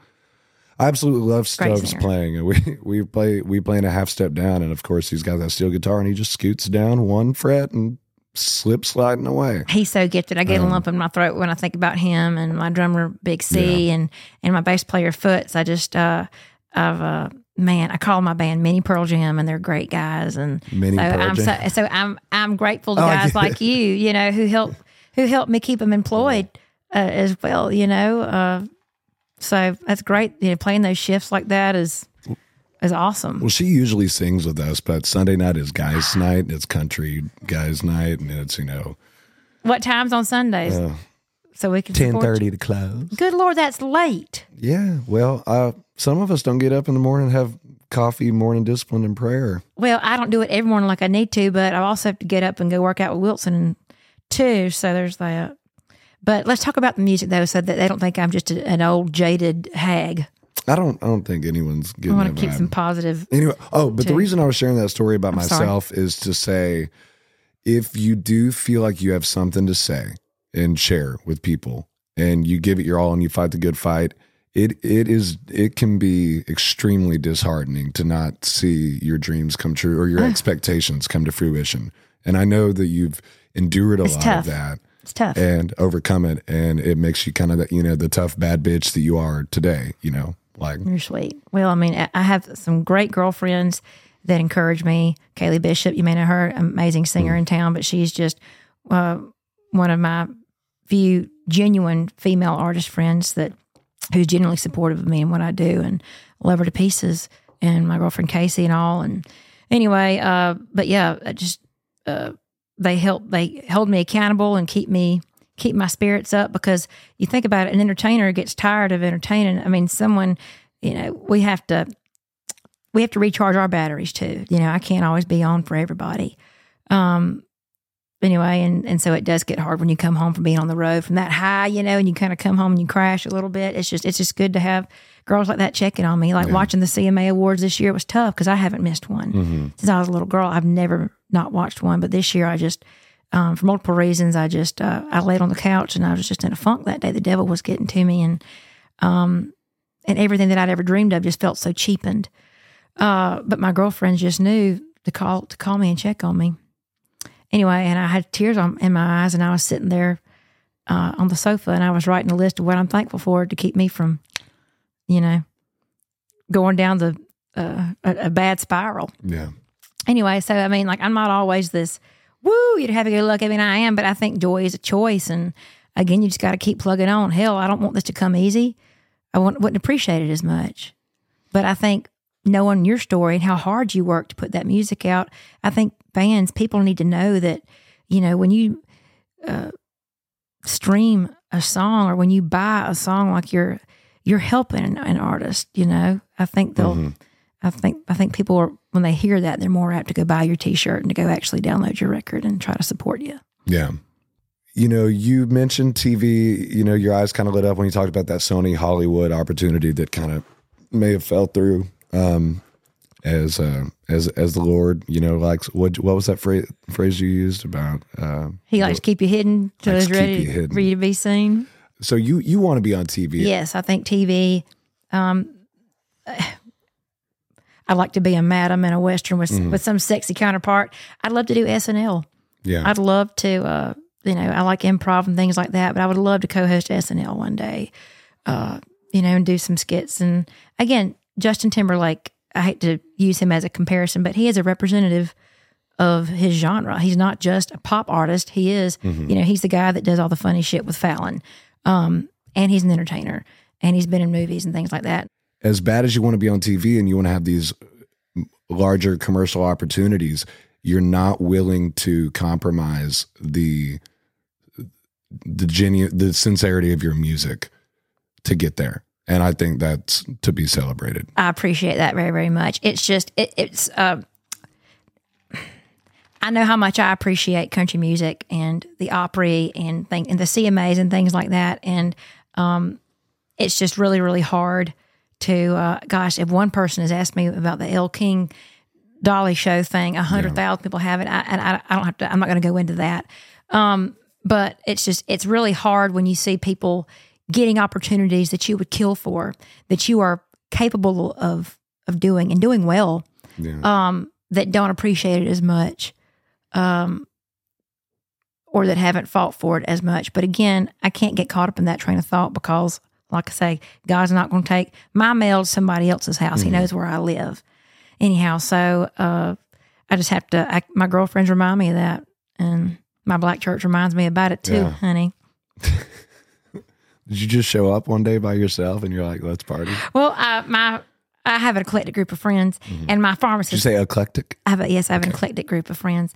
A: I absolutely love Stubbs playing. We we play we play in a half step down, and of course he's got that steel guitar, and he just scoots down one fret and slip sliding away.
B: He's so gifted. I get
A: Um,
B: a lump in my throat when I think about him and my drummer Big C and and my bass player Foots. I just uh I've uh man, I call my band Minnie Pearl Jam and they're great guys and
A: Minnie
B: so
A: Pearl
B: I'm
A: Jam.
B: so so I'm I'm grateful to
A: Oh,
B: guys like you, you know, who help who help me keep them employed uh, as well, you know. Uh so that's great. You know, playing those shifts like that is is awesome.
A: Well, she usually sings with us, but Sunday night is guys' night. It's country guys' night, and it's you know
B: What times on Sundays? so we can
A: ten thirty to close.
B: Good Lord, that's late.
A: Yeah, well, uh, some of us don't get up in the morning and have coffee, morning discipline, and prayer.
B: Well, I don't do it every morning like I need to, but I also have to get up and go work out with Wilson too. So there's that. But let's talk about the music though, so that they don't think I'm just a, an old jaded hag.
A: I don't. I don't think anyone's
B: I want to keep
A: vibe.
B: some positive.
A: Anyway, oh, but the reason I was sharing that story about
B: I'm sorry.
A: myself is to say if you do feel like you have something to say and share with people and you give it your all and you fight the good fight, it it is it can be extremely disheartening to not see your dreams come true or your expectations come to fruition. And I know that you've endured a
B: It's
A: lot
B: tough.
A: of that
B: It's tough.
A: and overcome it and it makes you kind of the, you know the tough bad bitch that you are today, you know. Like
B: You're sweet. Well, I mean, I- have some great girlfriends that encourage me. Kaylee Bishop, you may know her, amazing singer in town, but she's just uh, one of my few genuine female artist friends that who's genuinely supportive of me and what I do, and love her to pieces. And my girlfriend Casey and all. And anyway, uh, but yeah, I just uh, they help. They hold me accountable and keep me keep my spirits up because you think about it, an entertainer gets tired of entertaining. I mean, someone, you know, we have to we have to recharge our batteries too. You know, I can't always be on for everybody. Um anyway, and and so it does get hard when you come home from being on the road from that high, you know, and you kind of come home and you crash a little bit. It's just it's just good to have girls like that checking on me. Like watching the CMA awards this year was tough because I haven't missed one since I was a little girl. I've never not watched one, but this year I just um, for multiple reasons, I just uh, I laid on the couch and I was just in a funk that day. The devil was getting to me, and um, and everything that I'd ever dreamed of just felt so cheapened. Uh, but my girlfriends just knew to call to call me and check on me. Anyway, and I had tears on, in my eyes, and I was sitting there uh, on the sofa, and I was writing a list of what I'm thankful for to keep me from, you know, going down the uh, a, a bad spiral
A: yeah.
B: anyway, so I mean, like, I'm not always this woo, you'd have a good luck. I mean, I am, but I think joy is a choice. And again, you just got to keep plugging on. Hell, I don't want this to come easy. I wouldn't, wouldn't appreciate it as much. But I think knowing your story and how hard you work to put that music out, I think fans, people need to know that, you know, when you uh, stream a song or when you buy a song, like you're, you're helping an, artist, you know, I think they'll, I think I think people are when they hear that they're more apt to go buy your T-shirt and to go actually download your record and try to support you.
A: Yeah. You know, you mentioned TV, you know, your eyes kind of lit up when you talked about that Sony Hollywood opportunity that kind of may have fell through um as uh as as the Lord, you know, likes what what was that phrase phrase you used about uh
B: He likes to keep you hidden till
A: Likes to keep
B: ready
A: hidden.
B: for you to be seen.
A: so you you want to be on TV.
B: Yes, I think TV. Um, I like to be a madam in a western with with some sexy counterpart. I'd love to do SNL.
A: Yeah.
B: I'd love to, uh, you know, I like improv and things like that, but I would love to co-host SNL one day, uh, you know, and do some skits. And again, Justin Timberlake, I hate to use him as a comparison, but he is a representative of his genre. He's not just a pop artist. He is, you know, he's the guy that does all the funny shit with Fallon. Um, and he's an entertainer and he's been in movies and things like that.
A: As bad as you want to be on TV and you want to have these larger commercial opportunities, you're not willing to compromise the the genu- the sincerity of your music to get there. And I think that's to be celebrated.
B: I appreciate that very, very much. It's just, it, it's, uh, I know how much I appreciate country music and the Opry and thing and the CMAs and things like that. And um, it's just really, really hard to, uh, gosh, if one person has asked me about the El King Dolly show thing, a hundred thousand people have it. I, and I, I don't have to, I'm not going to go into that. Um, but it's just, it's really hard when you see people getting opportunities that you would kill for, that you are capable of, of doing and doing well
A: Yeah.
B: um, that don't appreciate it as much, um, or that haven't fought for it as much. But again, I can't get caught up in that train of thought because, like I say, God's not going to take my mail to somebody else's house. He knows where I live, anyhow. So uh, I just have to. I, my girlfriends remind me of that, and my black church reminds me about it too,
A: Yeah.
B: honey.
A: Did you just show up one day by yourself and you're like, let's party?
B: Well, I, my I have an eclectic group of friends, and my pharmacist
A: you say eclectic?
B: I have a, yes, I have an eclectic group of friends.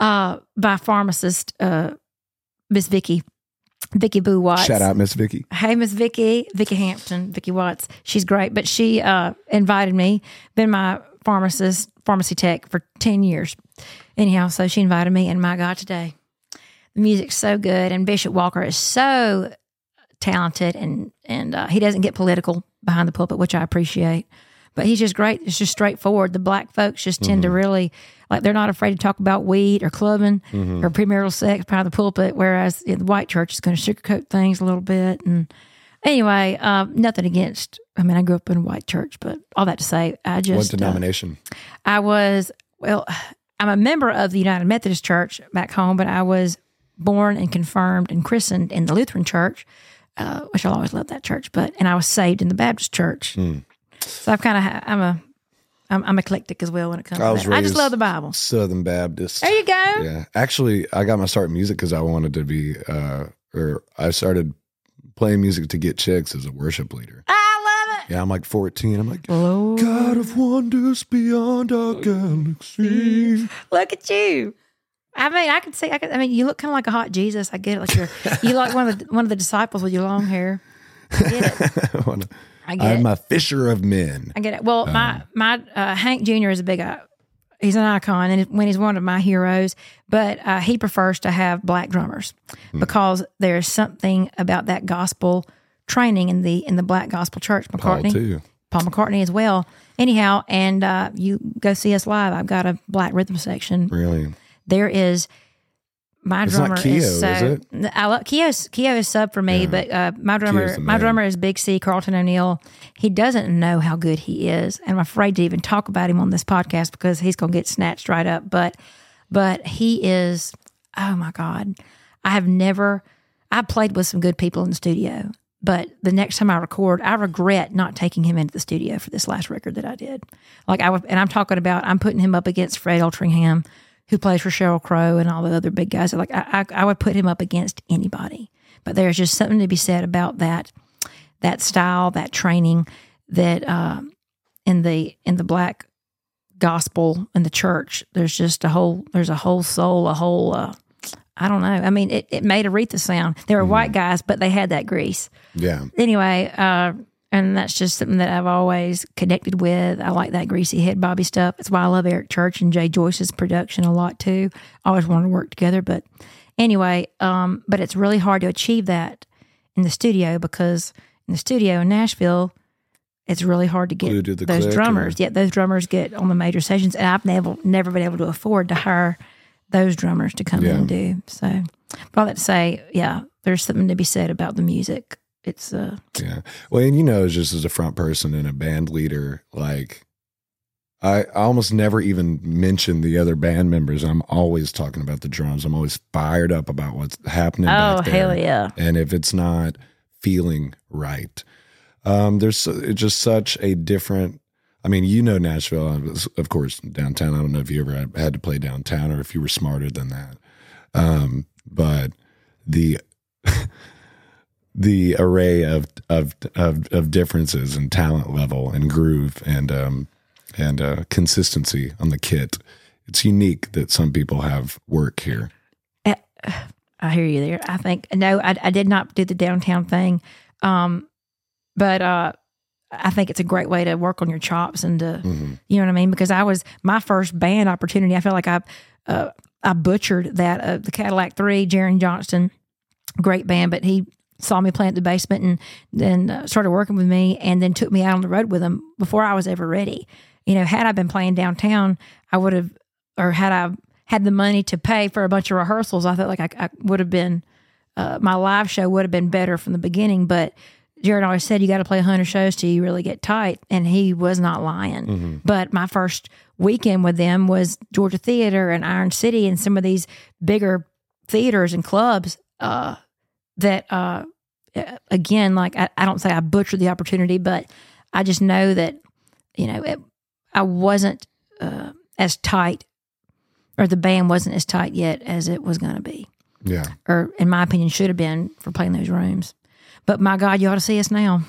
B: Uh, by pharmacist uh, Miss Vicky, Vicky Boo Watts.
A: Shout out, Miss Vicky.
B: Hey, Miss Vicky, Vicky Hampton, Vicky Watts. She's great, but she uh, invited me. Been my pharmacist, pharmacy tech for ten years. Anyhow, so she invited me, and my God, today the music's so good, and Bishop Walker is so talented, and and uh, he doesn't get political behind the pulpit, which I appreciate. But he's just great. It's just straightforward. The black folks just tend to really like they're not afraid to talk about weed or clubbing or premarital sex behind the pulpit, whereas the white church is going to sugarcoat things a little bit. And anyway, um, nothing against. I mean, I grew up in a white church, but all that to say, I
A: What
B: just uh,
A: denomination?
B: I was well. I'm a member of the United Methodist Church back home, but I was born and confirmed and christened in the Lutheran Church, uh, which I'll always love that church. But and I was saved in the Baptist Church.
A: Hmm.
B: So I've kind of I'm a I'm, I'm eclectic as well when it comes.
A: I
B: to that. I just love the Bible.
A: Southern Baptist.
B: There you go.
A: Yeah. Actually, I got my start in music because I wanted to be, uh, or I started playing music to get chicks as a worship leader.
B: I love it.
A: Yeah, I'm like 14. I'm like,
B: Lord,
A: God of wonders beyond our galaxy.
B: look at you. I mean, I could see. I could. I mean, you look kind of like a hot Jesus. I get it. Like you're, you like one of the one of the disciples with your long hair. I get it.
A: I
B: get it.
A: I'm a fisher of men.
B: I get it. Well, my my uh, Hank Jr. is a big. Uh, he's an icon, and when he's one of my heroes, but uh, he prefers to have black drummers because there's something about that gospel training in the in the black gospel church.
A: Paul,
B: McCartney,
A: too.
B: Paul McCartney as well. Anyhow, and uh, you go see us live. I've got a black rhythm section.
A: Really?
B: There is my
A: It's
B: drummer
A: Keo,
B: is so.
A: is?
B: I love Keo's Keo is sub for me, but uh, my drummer my drummer is Big C Carlton O'Neill. He doesn't know how good he is, and I'm afraid to even talk about him on this podcast because he's going to get snatched right up. But but he is oh my god, I have never I played with some good people in the studio. But the next time I record, I regret not taking him into the studio for this last record that I did. Like I would, and I'm talking about, I'm putting him up against Fred Eltringham, who plays for Sheryl Crow and all the other big guys. Like I, I, I would put him up against anybody. But there's just something to be said about that, that style, that training, that um, in the in the black gospel in the church, there's just a whole, there's a whole soul, a whole. Uh, I don't know. I mean, it, it made Aretha sound. They were white guys, but they had that grease
A: Yeah.
B: anyway, uh, and that's just something that I've always connected with. I like that greasy head Bobby stuff. That's why I love Eric Church and Jay Joyce's production a lot too. I always wanted to work together, but anyway, um, but it's really hard to achieve that in the studio because in the studio in Nashville, it's really hard to get
A: to
B: those drummers.
A: or-
B: Yet those drummers get on the major sessions, and I've never never been able to afford to hire those drummers to come in and do. So, but all that to say, yeah, there's something to be said about the music. It's uh,
A: Yeah. Well, and you know, just as a front person and a band leader, like I, I almost never even mention the other band members. I'm always talking about the drums. I'm always fired up about what's happening.
B: oh
A: back there.
B: hell yeah,
A: And if it's not feeling right, um, there's it's just such a different. I mean, you know Nashville, of course, downtown. I don't know if you ever had, had to play downtown or if you were smarter than that. Um, but the the array of of of, of differences and talent level and groove and um, and uh, consistency on the kit. It's unique that some people have work here.
B: I hear you there. I think no, I, I did not do the downtown thing, um, but uh, I think it's a great way to work on your chops and to you know what I mean. Because I was my first band opportunity. I feel like I uh, I butchered that uh, the Cadillac Three, Jaren Johnston, great band, but he saw me playing at the basement and then uh, started working with me and then took me out on the road with him before I was ever ready. You know, had I been playing downtown, I would have, or had I had the money to pay for a bunch of rehearsals, I felt like I, I would have been, uh, my live show would have been better from the beginning. But Jaren always said you got to play 100 shows till you really get tight. And he was not lying. But my first weekend with them was Georgia Theater and Iron City and some of these bigger theaters and clubs uh, that, uh, again, like I, I don't say I butchered the opportunity, but I just know that, you know, it, I wasn't uh, as tight or the band wasn't as tight yet as it was going to be,
A: Yeah.
B: or in my opinion, should have been for playing those rooms. But my God, you ought to see us now.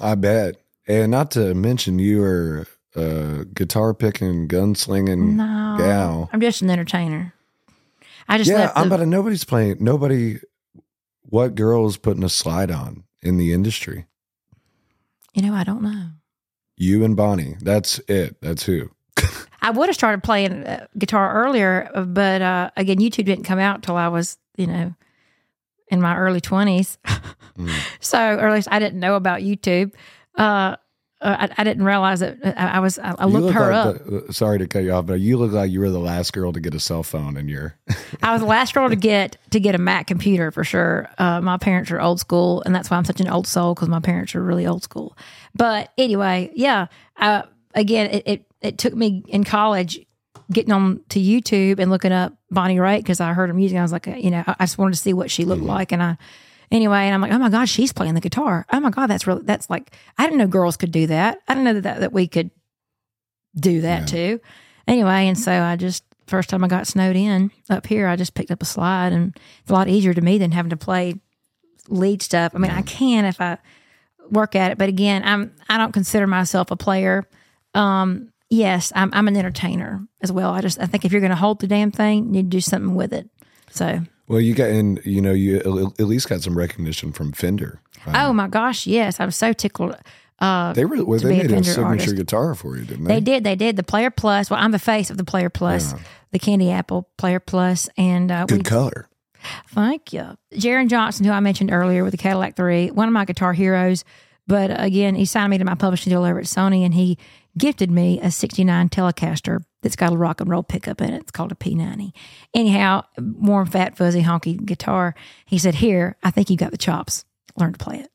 A: I bet. And not to mention, you are a guitar picking, gunslinging
B: No,
A: gal.
B: I'm just an entertainer. I just
A: Yeah,
B: left.
A: I'm
B: the-
A: about to, nobody's playing. Nobody. What girl is putting a slide on in the industry?
B: you know, I don't know.
A: You and Bonnie. That's it. That's who.
B: I would have started playing uh, guitar earlier, uh, but uh, again, YouTube didn't come out till I was, you know, in my early 20s. So, or at least I didn't know about YouTube. Uh, uh, I, I didn't realize uh, I, I was, I, I looked
A: look
B: her
A: like
B: up.
A: the- sorry to cut you off, but you look like you were the last girl to get a cell phone, and you're.
B: I was the last girl to get to get a Mac computer for sure. Uh, my parents are old school, and that's why I'm such an old soul because my parents are really old school. But anyway, yeah. Uh, again, it, it it took me in college getting on to YouTube and looking up Bonnie Raitt because I heard her music. I was like, uh, you know, I I just wanted to see what she looked like, and I anyway, and I'm like, oh my god, she's playing the guitar. Oh my god, that's really that's like I didn't know girls could do that. I didn't know that that, we could do that too. Anyway, and so I just first time I got snowed in up here, I just picked up a slide, and it's a lot easier to me than having to play lead stuff. I mean, I can if I work at it, but again, I'm I don't consider myself a player. Um, yes, I'm I'm an entertainer as well. I just I think if you're going to hold the damn thing, you need to do something with it. So,
A: Well, you got, and you know, you at least got some recognition from Fender.
B: oh my gosh, yes, I'm so tickled. Uh,
A: They were, well, they
B: a
A: made a signature
B: artist.
A: guitar for you, didn't
B: They
A: they?
B: did. They did the Player Plus. Well, I'm the face of the Player Plus, the Candy Apple Player Plus, and uh, we
A: Good color.
B: Thank you. Jaren Johnston, who I mentioned earlier with the Cadillac 3, one of my guitar heroes. But again, he signed me to my publishing deal over at Sony and he gifted me a 69 Telecaster that's got a rock and roll pickup in it. It's called a P90. Anyhow, warm, fat, fuzzy, honky guitar. He said, Here, I think you got the chops. Learn to play it.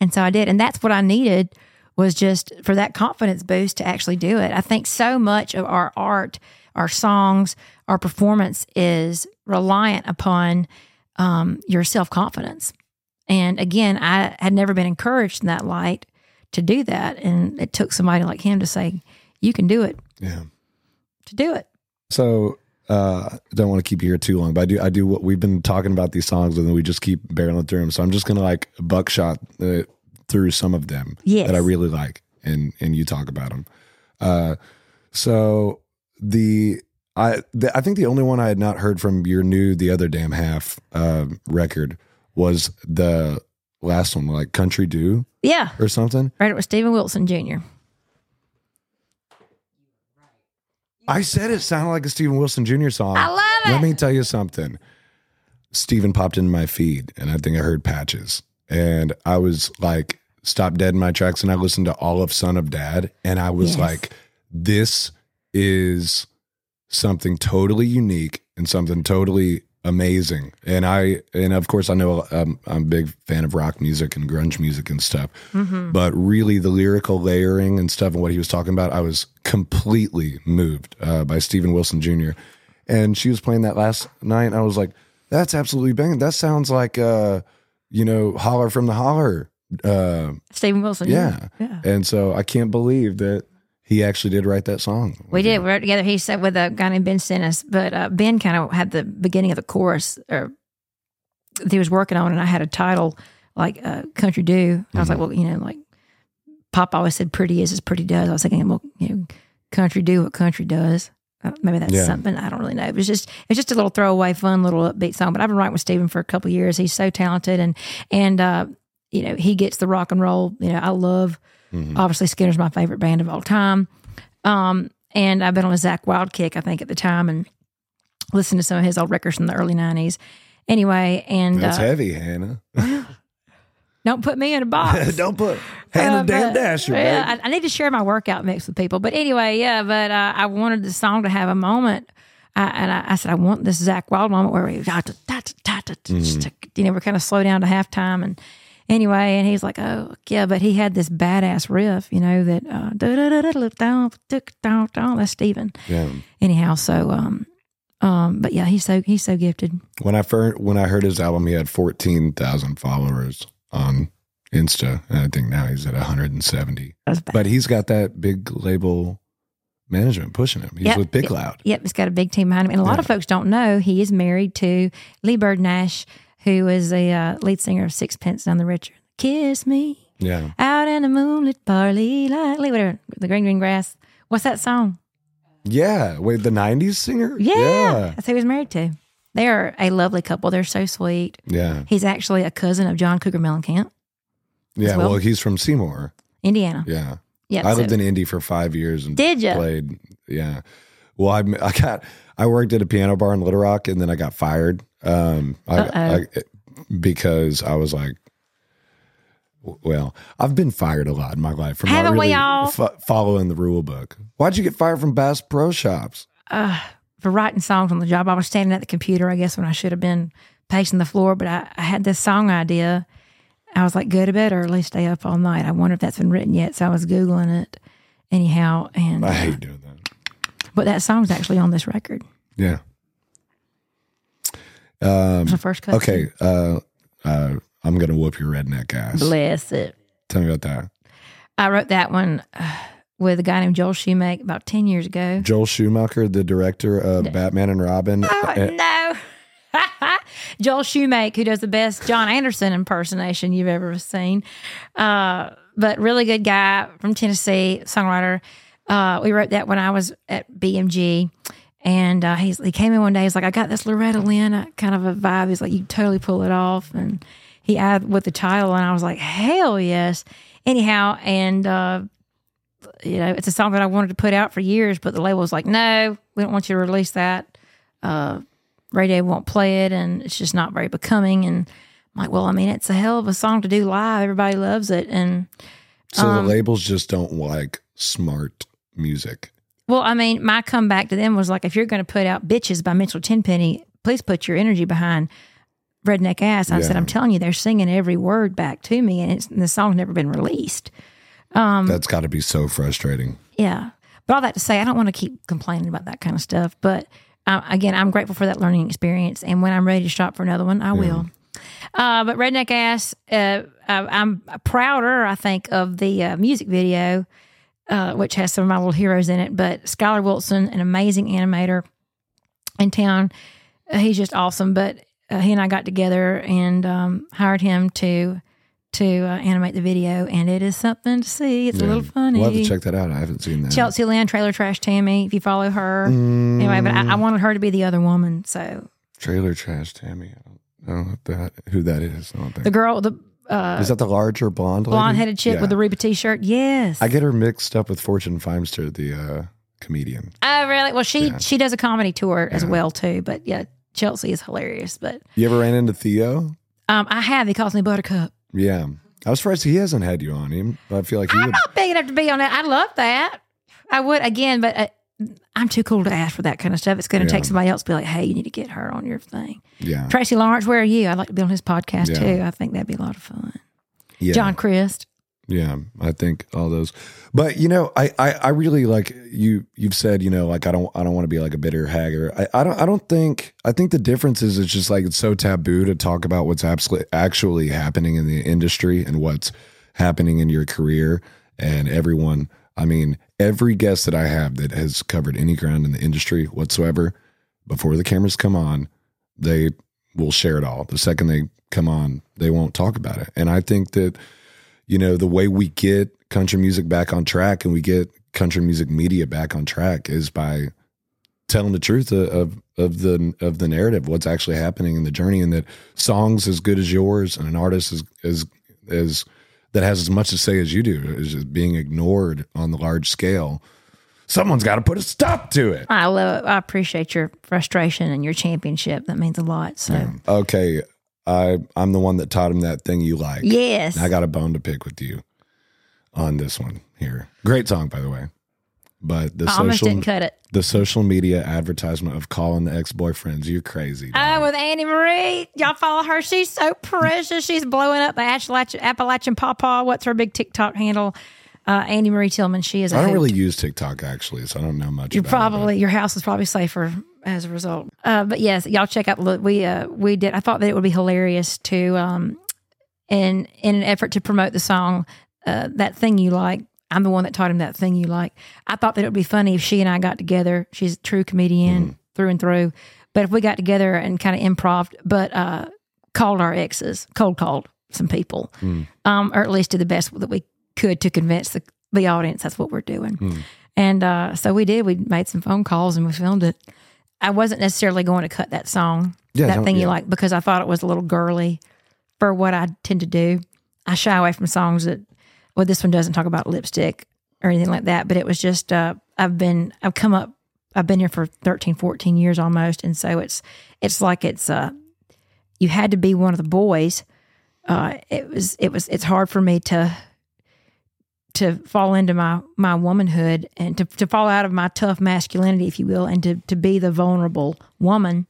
B: And so I did. And that's what I needed was just for that confidence boost to actually do it. I think so much of our art, our songs, our performance is reliant upon um, your self confidence. And again, I had never been encouraged in that light to do that. And it took somebody like him to say, You can do it,
A: Yeah.
B: To do it.
A: So uh, don't want to keep you here too long, but I do. I do. What we've been talking about these songs, and then we just keep barreling through them. So I'm just gonna like buckshot uh, through some of them
B: Yes.
A: that I really like, and and you talk about them. Uh, so the I the, I think the only one I had not heard from your new the other damn half uh, record was the last one, like Country Do
B: Yeah.
A: or something.
B: Right. It was Stephen Wilson Jr.
A: I said it sounded like a Stephen Wilson Jr. song.
B: I love it.
A: Let me tell you something. Stephen popped into my feed and I think I heard patches. And I was like, stopped dead in my tracks and I listened to all of Son of Dad. And I was
B: Yes.
A: like, this is something totally unique and something totally amazing. And I, and of course, I know um, I'm a big fan of rock music and grunge music and stuff. But really, the lyrical layering and stuff and what he was talking about, I was completely moved uh, by Stephen Wilson Jr. And she was playing that last night. And I was like, that's absolutely banging. That sounds like, uh, you know, Holler from the Holler. Uh,
B: Stephen Wilson.
A: yeah.
B: Yeah.
A: And so I can't believe that he actually did write that song.
B: We did. We wrote together. He said with a guy named Ben Sinnis, but uh, Ben kind of had the beginning of the chorus, or he was working on, and I had a title like uh, "Country Do." I was like, well, you know, like Pop always said, "Pretty is as pretty does." I was thinking, well, you know, country do what country does. Uh, maybe that's
A: Yeah.
B: something I don't really know. It was just it's just a little throwaway, fun little upbeat song. But I've been writing with Stephen for a couple of years. He's so talented, and and uh, you know he gets the rock and roll. You know, I love
A: Mhm.
B: obviously Skynyrd's my favorite band of all time. Um, and I've been on a Zakk Wylde kick, I think, at the time, and listened to some of his old records from the early '90s. Anyway, and
A: That's
B: uh,
A: heavy, Hannah.
B: don't put me in a box.
A: Don't put Hannah
B: Uh,
A: Dan Dasher,
B: yeah. I, I need to share my workout mix with people. But anyway, yeah. But uh, I wanted the song to have a moment, I, and I, I said I want this Zakk Wylde moment where we, da, you know, we're kind of slow down to halftime. And anyway, and he's like, oh, yeah, but he had this badass riff, you know, that, uh, that's Stephen.
A: Yeah.
B: Anyhow, so, um, um, but yeah, he's so, he's so gifted.
A: When I first, when I heard his album, he had 14,000 followers on Insta. And I think now he's at
B: 170,
A: but he's got that big label management pushing him. He's
B: yep,
A: with Big Loud.
B: Yep, he's got a big team behind him. And a lot yeah. of folks don't know he is married to Leigh Bird Nash, who is a uh, lead singer of Sixpence None the Richer. Kiss me
A: Yeah.
B: out in the moonlit barley lightly, whatever, the green, green grass. What's that song?
A: Yeah. Wait, the nineties singer?
B: Yeah,
A: Yeah.
B: that's who he was married to. They are a lovely couple. They're so sweet.
A: Yeah.
B: He's actually a cousin of John Cougar Mellencamp,
A: Yeah.
B: well.
A: Well, he's from Seymour.
B: Indiana.
A: Yeah.
B: Yeah,
A: I
B: so-
A: lived in Indy for five years and
B: Did ya?
A: played. Yeah. Well, I I got I worked at a piano bar in Little Rock and then I got fired. Um, I, I because I was like, well, I've been fired a lot in my life for not
B: we
A: really
B: all?
A: fo- following the rule book. Why'd you get fired from Bass Pro Shops?
B: uh, for writing songs on the job. I was standing at the computer, I guess, when I should have been pacing the floor. But I, I had this song idea. I was like, go to bed early, stay up all night. I wonder if that's been written yet. So I was Googling it anyhow. And,
A: I hate doing that.
B: but that song's actually on this record.
A: Yeah.
B: Was the first cut.
A: Okay. Uh, uh, I'm gonna whoop your redneck ass.
B: Bless it.
A: Tell me about that.
B: I wrote that one uh, with a guy named Joel Schumacher about 10 years ago.
A: Joel Schumacher, the director of Batman and Robin.
B: Oh,
A: Uh,
B: no. Joel Shoemake, who does the best John Anderson impersonation you've ever seen. Uh, but really good guy from Tennessee, songwriter. Uh, we wrote that when I was at BMG. And uh, he's, he came in one day. He's like, I got this Loretta Lynn uh, kind of a vibe. He's like, you totally pull it off. And he added with the title, and I was like, hell yes. Anyhow, and uh, you know, it's a song that I wanted to put out for years, but the label was like, no, we don't want you to release that. Uh, radio won't play it, and it's just not very becoming. And I'm like, well, I mean, it's a hell of a song to do live. Everybody loves it. And
A: so
B: um,
A: the labels just don't like smart music.
B: Well, I mean, my comeback to them was like, if you're going to put out Bitches by Mitchell Tenpenny, please put your energy behind Redneck Ass. I said, I'm telling you, they're singing every word back to me, and, it's, and the song's never been released. Um,
A: That's got to be so frustrating.
B: Yeah. But all that to say, I don't want to keep complaining about that kind of stuff. But uh, again, I'm grateful for that learning experience. And when I'm ready to shop for another one, I will. Uh, but Redneck Ass, uh, I- I'm prouder, I think, of the uh, music video, uh, which has some of my little heroes in it. But Skylar Wilson, an amazing animator in town, uh, he's just awesome. But uh, he and I got together and um, hired him to to uh, animate the video, and it is something to see. It's a little funny.
A: We'll have to check that out. I haven't seen that.
B: Chelsea Lynn, Trailer Trash Tammy, if you follow her. Anyway, but I, I wanted her to be the other woman. So
A: Trailer Trash Tammy. I don't know that, who that is. I don't think.
B: the girl, the uh,
A: is that the larger blonde
B: blonde headed chick
A: Yeah.
B: with the Reba t shirt. Yes.
A: I get her mixed up with Fortune Feimster, the uh, comedian.
B: oh, really? Well, she
A: Yeah.
B: she does a comedy tour as well, too. But yeah, Chelsea is hilarious. But
A: You ever ran into Theo?
B: um, I have. He calls me Buttercup.
A: Yeah. I was surprised he hasn't had you on him. I feel like he
B: I'm
A: would.
B: not big enough to be on it. I love that. I would, again, but uh, I'm too cool to ask for that kind of stuff. It's going to take somebody else to be like, hey, you need to get her on your thing.
A: Yeah.
B: Tracy Lawrence, where are you? I'd like to be on his podcast,
A: Yeah.
B: too. I think that'd be a lot of fun.
A: Yeah.
B: John Crist.
A: Yeah, I think all those. But you know, I, I, I really like you. You've said you know like I don't I don't want to be like a bitter hagger. I, I don't I don't think I think the difference is it's just like it's so taboo to talk about what's absolutely actually happening in the industry and what's happening in your career. And everyone I mean, every guest that I have that has covered any ground in the industry whatsoever, before the cameras come on, they will share it all. The second they come on, they won't talk about it. And I think that, you know, the way we get country music back on track and we get country music media back on track is by telling the truth of of the of the narrative, what's actually happening in the journey, and that songs as good as yours and an artist as as as that has as much to say as you do is just being ignored on the large scale. Someone's got to put a stop to it.
B: I love. I appreciate your frustration and your championship. That means a lot. So
A: Okay, I I'm the one that taught him that thing you like.
B: yes,
A: I got a bone to pick with you on this one here. Great song, by the way. But the
B: I
A: social
B: didn't cut it.
A: the social media advertisement of calling the ex boyfriends, you're crazy.
B: Oh, with Annie Marie, y'all follow her. She's so precious. She's blowing up the Appalachian, Appalachian Pawpaw. What's her big TikTok handle? Uh, Annie Marie Tillman. She is. a
A: I don't
B: hoot.
A: really use TikTok actually, so I don't know much.
B: You're
A: about it,
B: probably your house is probably safer as a result. Uh, but yes, y'all check out. Look, we uh, we did. I thought that it would be hilarious to, um, in in an effort to promote the song, uh, that thing you like. I'm the one that taught him that thing you like. I thought that it would be funny if she and I got together. She's a true comedian through and through. But if we got together and kind of improv, but uh, called our exes, cold called some people, um, or at least did the best that we could to convince the, the audience that's what we're doing. And uh, so we did. We made some phone calls and we filmed it. I wasn't necessarily going to cut that song,
A: Yeah,
B: that thing you like, because I thought it was a little girly for what I tend to do. I shy away from songs that, well, this one doesn't talk about lipstick or anything like that, but it was just, uh, I've been, I've come up, I've been here for 13, 14 years almost. And so it's, it's like it's, uh, you had to be one of the boys. Uh, it was, it was, it's hard for me to, to fall into my my womanhood and to, to fall out of my tough masculinity, if you will, and to to be the vulnerable woman.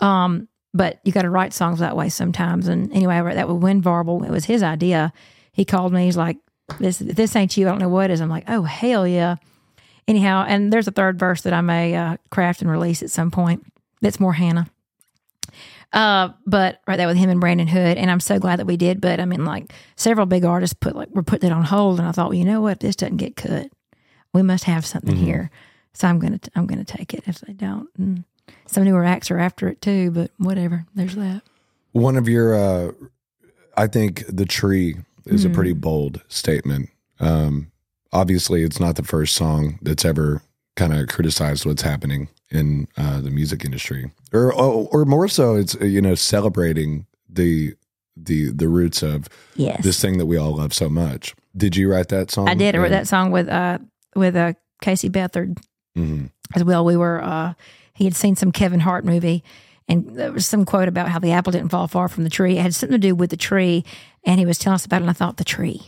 B: Um, but you got to write songs that way sometimes. And anyway, I wrote that with Wynn Varble. It was his idea. He called me. He's like, "This this ain't you. I don't know what is." I'm like, "Oh hell yeah!" Anyhow, and there's a third verse that I may uh, craft and release at some point. That's more Hannah. Uh, but right there with him and Brandon Hood, and I'm so glad that we did. But I mean, like several big artists put like were putting it on hold, and I thought, well, you know what, if this doesn't get cut, we must have something here. So I'm gonna I'm gonna take it if they don't. And some newer acts are after it too, but whatever. There's that.
A: One of your, uh, I think the tree is
B: Mm-hmm.
A: a pretty bold statement. Um, obviously, it's not the first song that's ever kind of criticized what's happening in uh, the music industry, or, or or more so, it's uh, you know celebrating the the the roots of
B: Yes,
A: this thing that we all love so much. Did you write that song?
B: I did. I wrote that song with uh with uh Casey Beathard
A: Mhm.
B: as well. We were uh he had seen some Kevin Hart movie and there was some quote about how the apple didn't fall far from the tree. It had something to do with the tree and he was telling us about it and I thought the tree.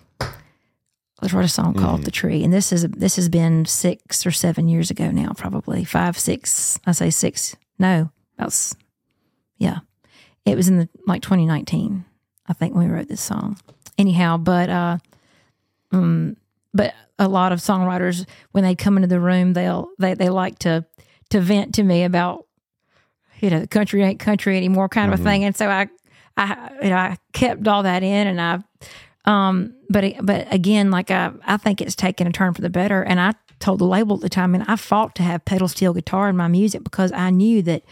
B: Let's write a song called The Tree. And this is this has been six or seven years ago now, probably. Five, six, I say six. No, that's yeah. It was in the like twenty nineteen, I think, when we wrote this song. Anyhow, but uh but a lot of songwriters when they come into the room they'll they, they like to to vent to me about you know the country ain't country anymore kind of a thing and so i i you know i kept all that in and i um but but again like i i think it's taken a turn for the better and i told the label at the time and i fought to have pedal steel guitar in my music because i knew that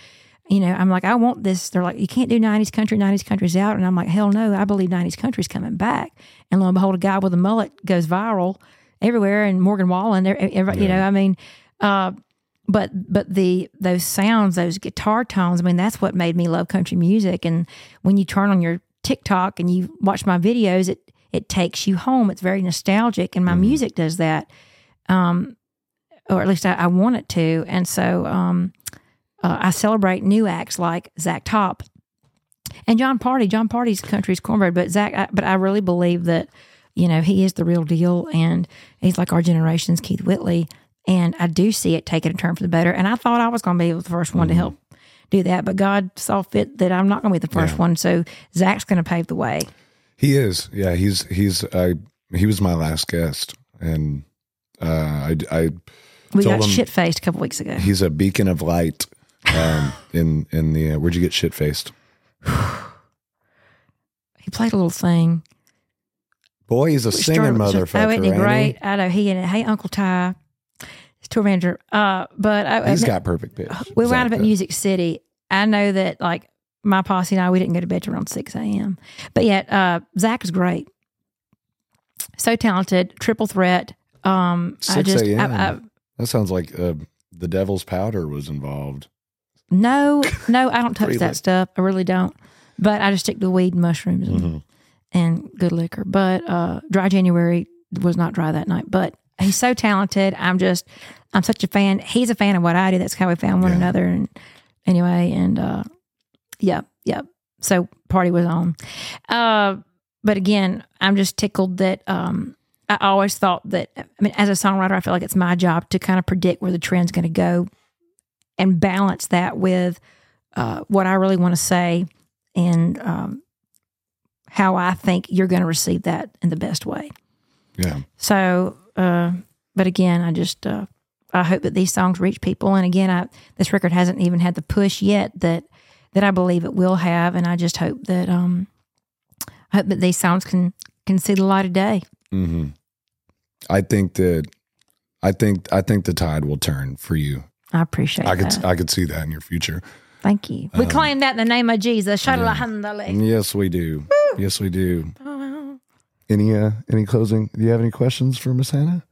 B: you know, I'm like, I want this. They're like, you can't do 90s country, 90s country's out. And I'm like, hell no, I believe 90s country's coming back. And lo and behold, a guy with a mullet goes viral everywhere. And Morgan Wallen, every, every- you know, I mean, uh, but but the those sounds, those guitar tones, I mean, that's what made me love country music. And when you turn on your TikTok and you watch my videos, it it takes you home. It's very nostalgic, and my music does that. Um, or at least I, I want it to. And so um, uh, I celebrate new acts like Zach Top and Jon Pardi. Jon Pardi's country's cornbread, but Zach, I, but I really believe that you know he is the real deal, and he's like our generation's Keith Whitley. And I do see it taking a turn for the better. And I thought I was going to be the first one to help do that, but God saw fit that I'm not going to be the first one. So Zach's going to pave the way.
A: He is. Yeah, he's he's I he was my last guest and uh I I
B: We got shit faced a couple weeks ago.
A: he's a beacon of light um in in the uh, where'd you get shit faced?
B: He played a little thing.
A: Boy, he's a singing motherfucker.
B: Oh, isn't he
A: ain't
B: great? I know he and hey Uncle Ty, tour manager. Uh, but I,
A: He's
B: I-
A: got perfect pitch.
B: we
A: Zach
B: wound up at. Music City. I know that like my posse and I, we didn't go to bed till around six a.m. But yet, uh, Zach is great, so talented, triple threat. Um, I
A: 6
B: just, I,
A: a.m.. That sounds like uh, the devil's powder was involved.
B: no, no, I don't touch
A: Really?
B: that stuff. I really don't. But I just stick to weed and mushrooms and,
A: Mhm.
B: and good liquor. But uh, dry January was not dry that night. But he's so talented. I'm just, I'm such a fan. He's a fan of what I do. That's how we found one
A: Yeah.
B: another. And anyway, and uh, yeah, yeah. So party was on. Uh, but again, I'm just tickled that um, I always thought that. I mean, as a songwriter, I feel like it's my job to kind of predict where the trend's going to go, and balance that with uh, what I really want to say and um, how I think you're going to receive that in the best way.
A: Yeah.
B: So, uh, but again, I just uh, I hope that these songs reach people. And again, I this record hasn't even had the push yet that that I believe it will have. And I just hope that um, I hope that these songs can can see the light of day.
A: Mm-hmm. I think that I think I think the tide will turn for you.
B: I appreciate
A: I could
B: that.
A: I could see that in your future.
B: Thank you. We claim that in the name of Jesus. Shalom.
A: Yes, we do. Yes, we do. Any uh any closing? Do you have any questions for Miss Hannah?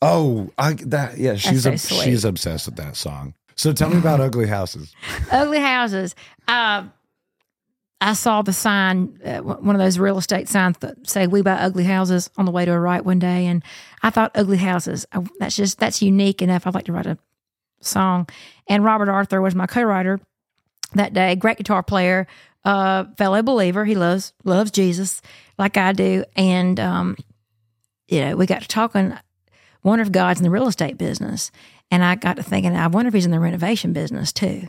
A: Oh, I that yeah, she's
B: so
A: ob- she's obsessed with that song. So tell me about Ugly Houses.
B: Ugly houses. Uh, I saw the sign, uh, one of those real estate signs that say "We buy ugly houses" on the way to a right one day, and I thought ugly houses. uh, That's just that's unique enough. I'd like to write a song. And Robert Arthur was my co-writer that day. Great guitar player, uh, fellow believer. He loves loves Jesus like I do, and um, you know we got to talking. Wonder if God's in the real estate business, and I got to thinking, I wonder if he's in the renovation business too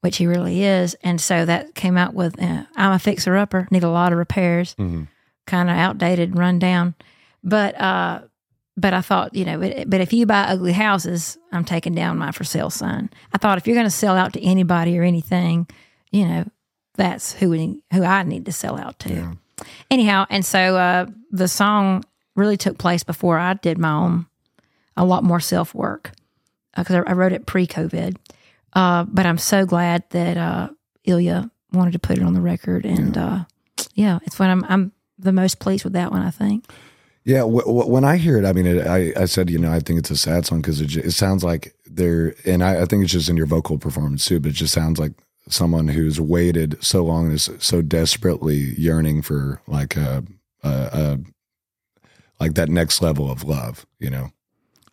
B: which he really is. And so that came out with uh, I'm a fixer upper, need a lot of repairs,
A: Mhm.
B: kind of outdated, run down. But uh, but I thought, you know, but, but if you buy ugly houses, I'm taking down my for sale sign. I thought if you're going to sell out to anybody or anything, you know, that's who we, who I need to sell out to.
A: Yeah.
B: Anyhow, and so uh, the song really took place before I did my own a lot more self work because I, I wrote it pre COVID. Uh, but I'm so glad that uh, Ilya wanted to put it on the record, and yeah, uh, yeah it's when I'm I'm the most pleased with that one. I think.
A: Yeah, w- w- when I hear it, I mean, it, I I said, you know, I think it's a sad song because it, it sounds like they're, and I, I think it's just in your vocal performance too, but it just sounds like someone who's waited so long and is so desperately yearning for like a, a, a like that next level of love, you know.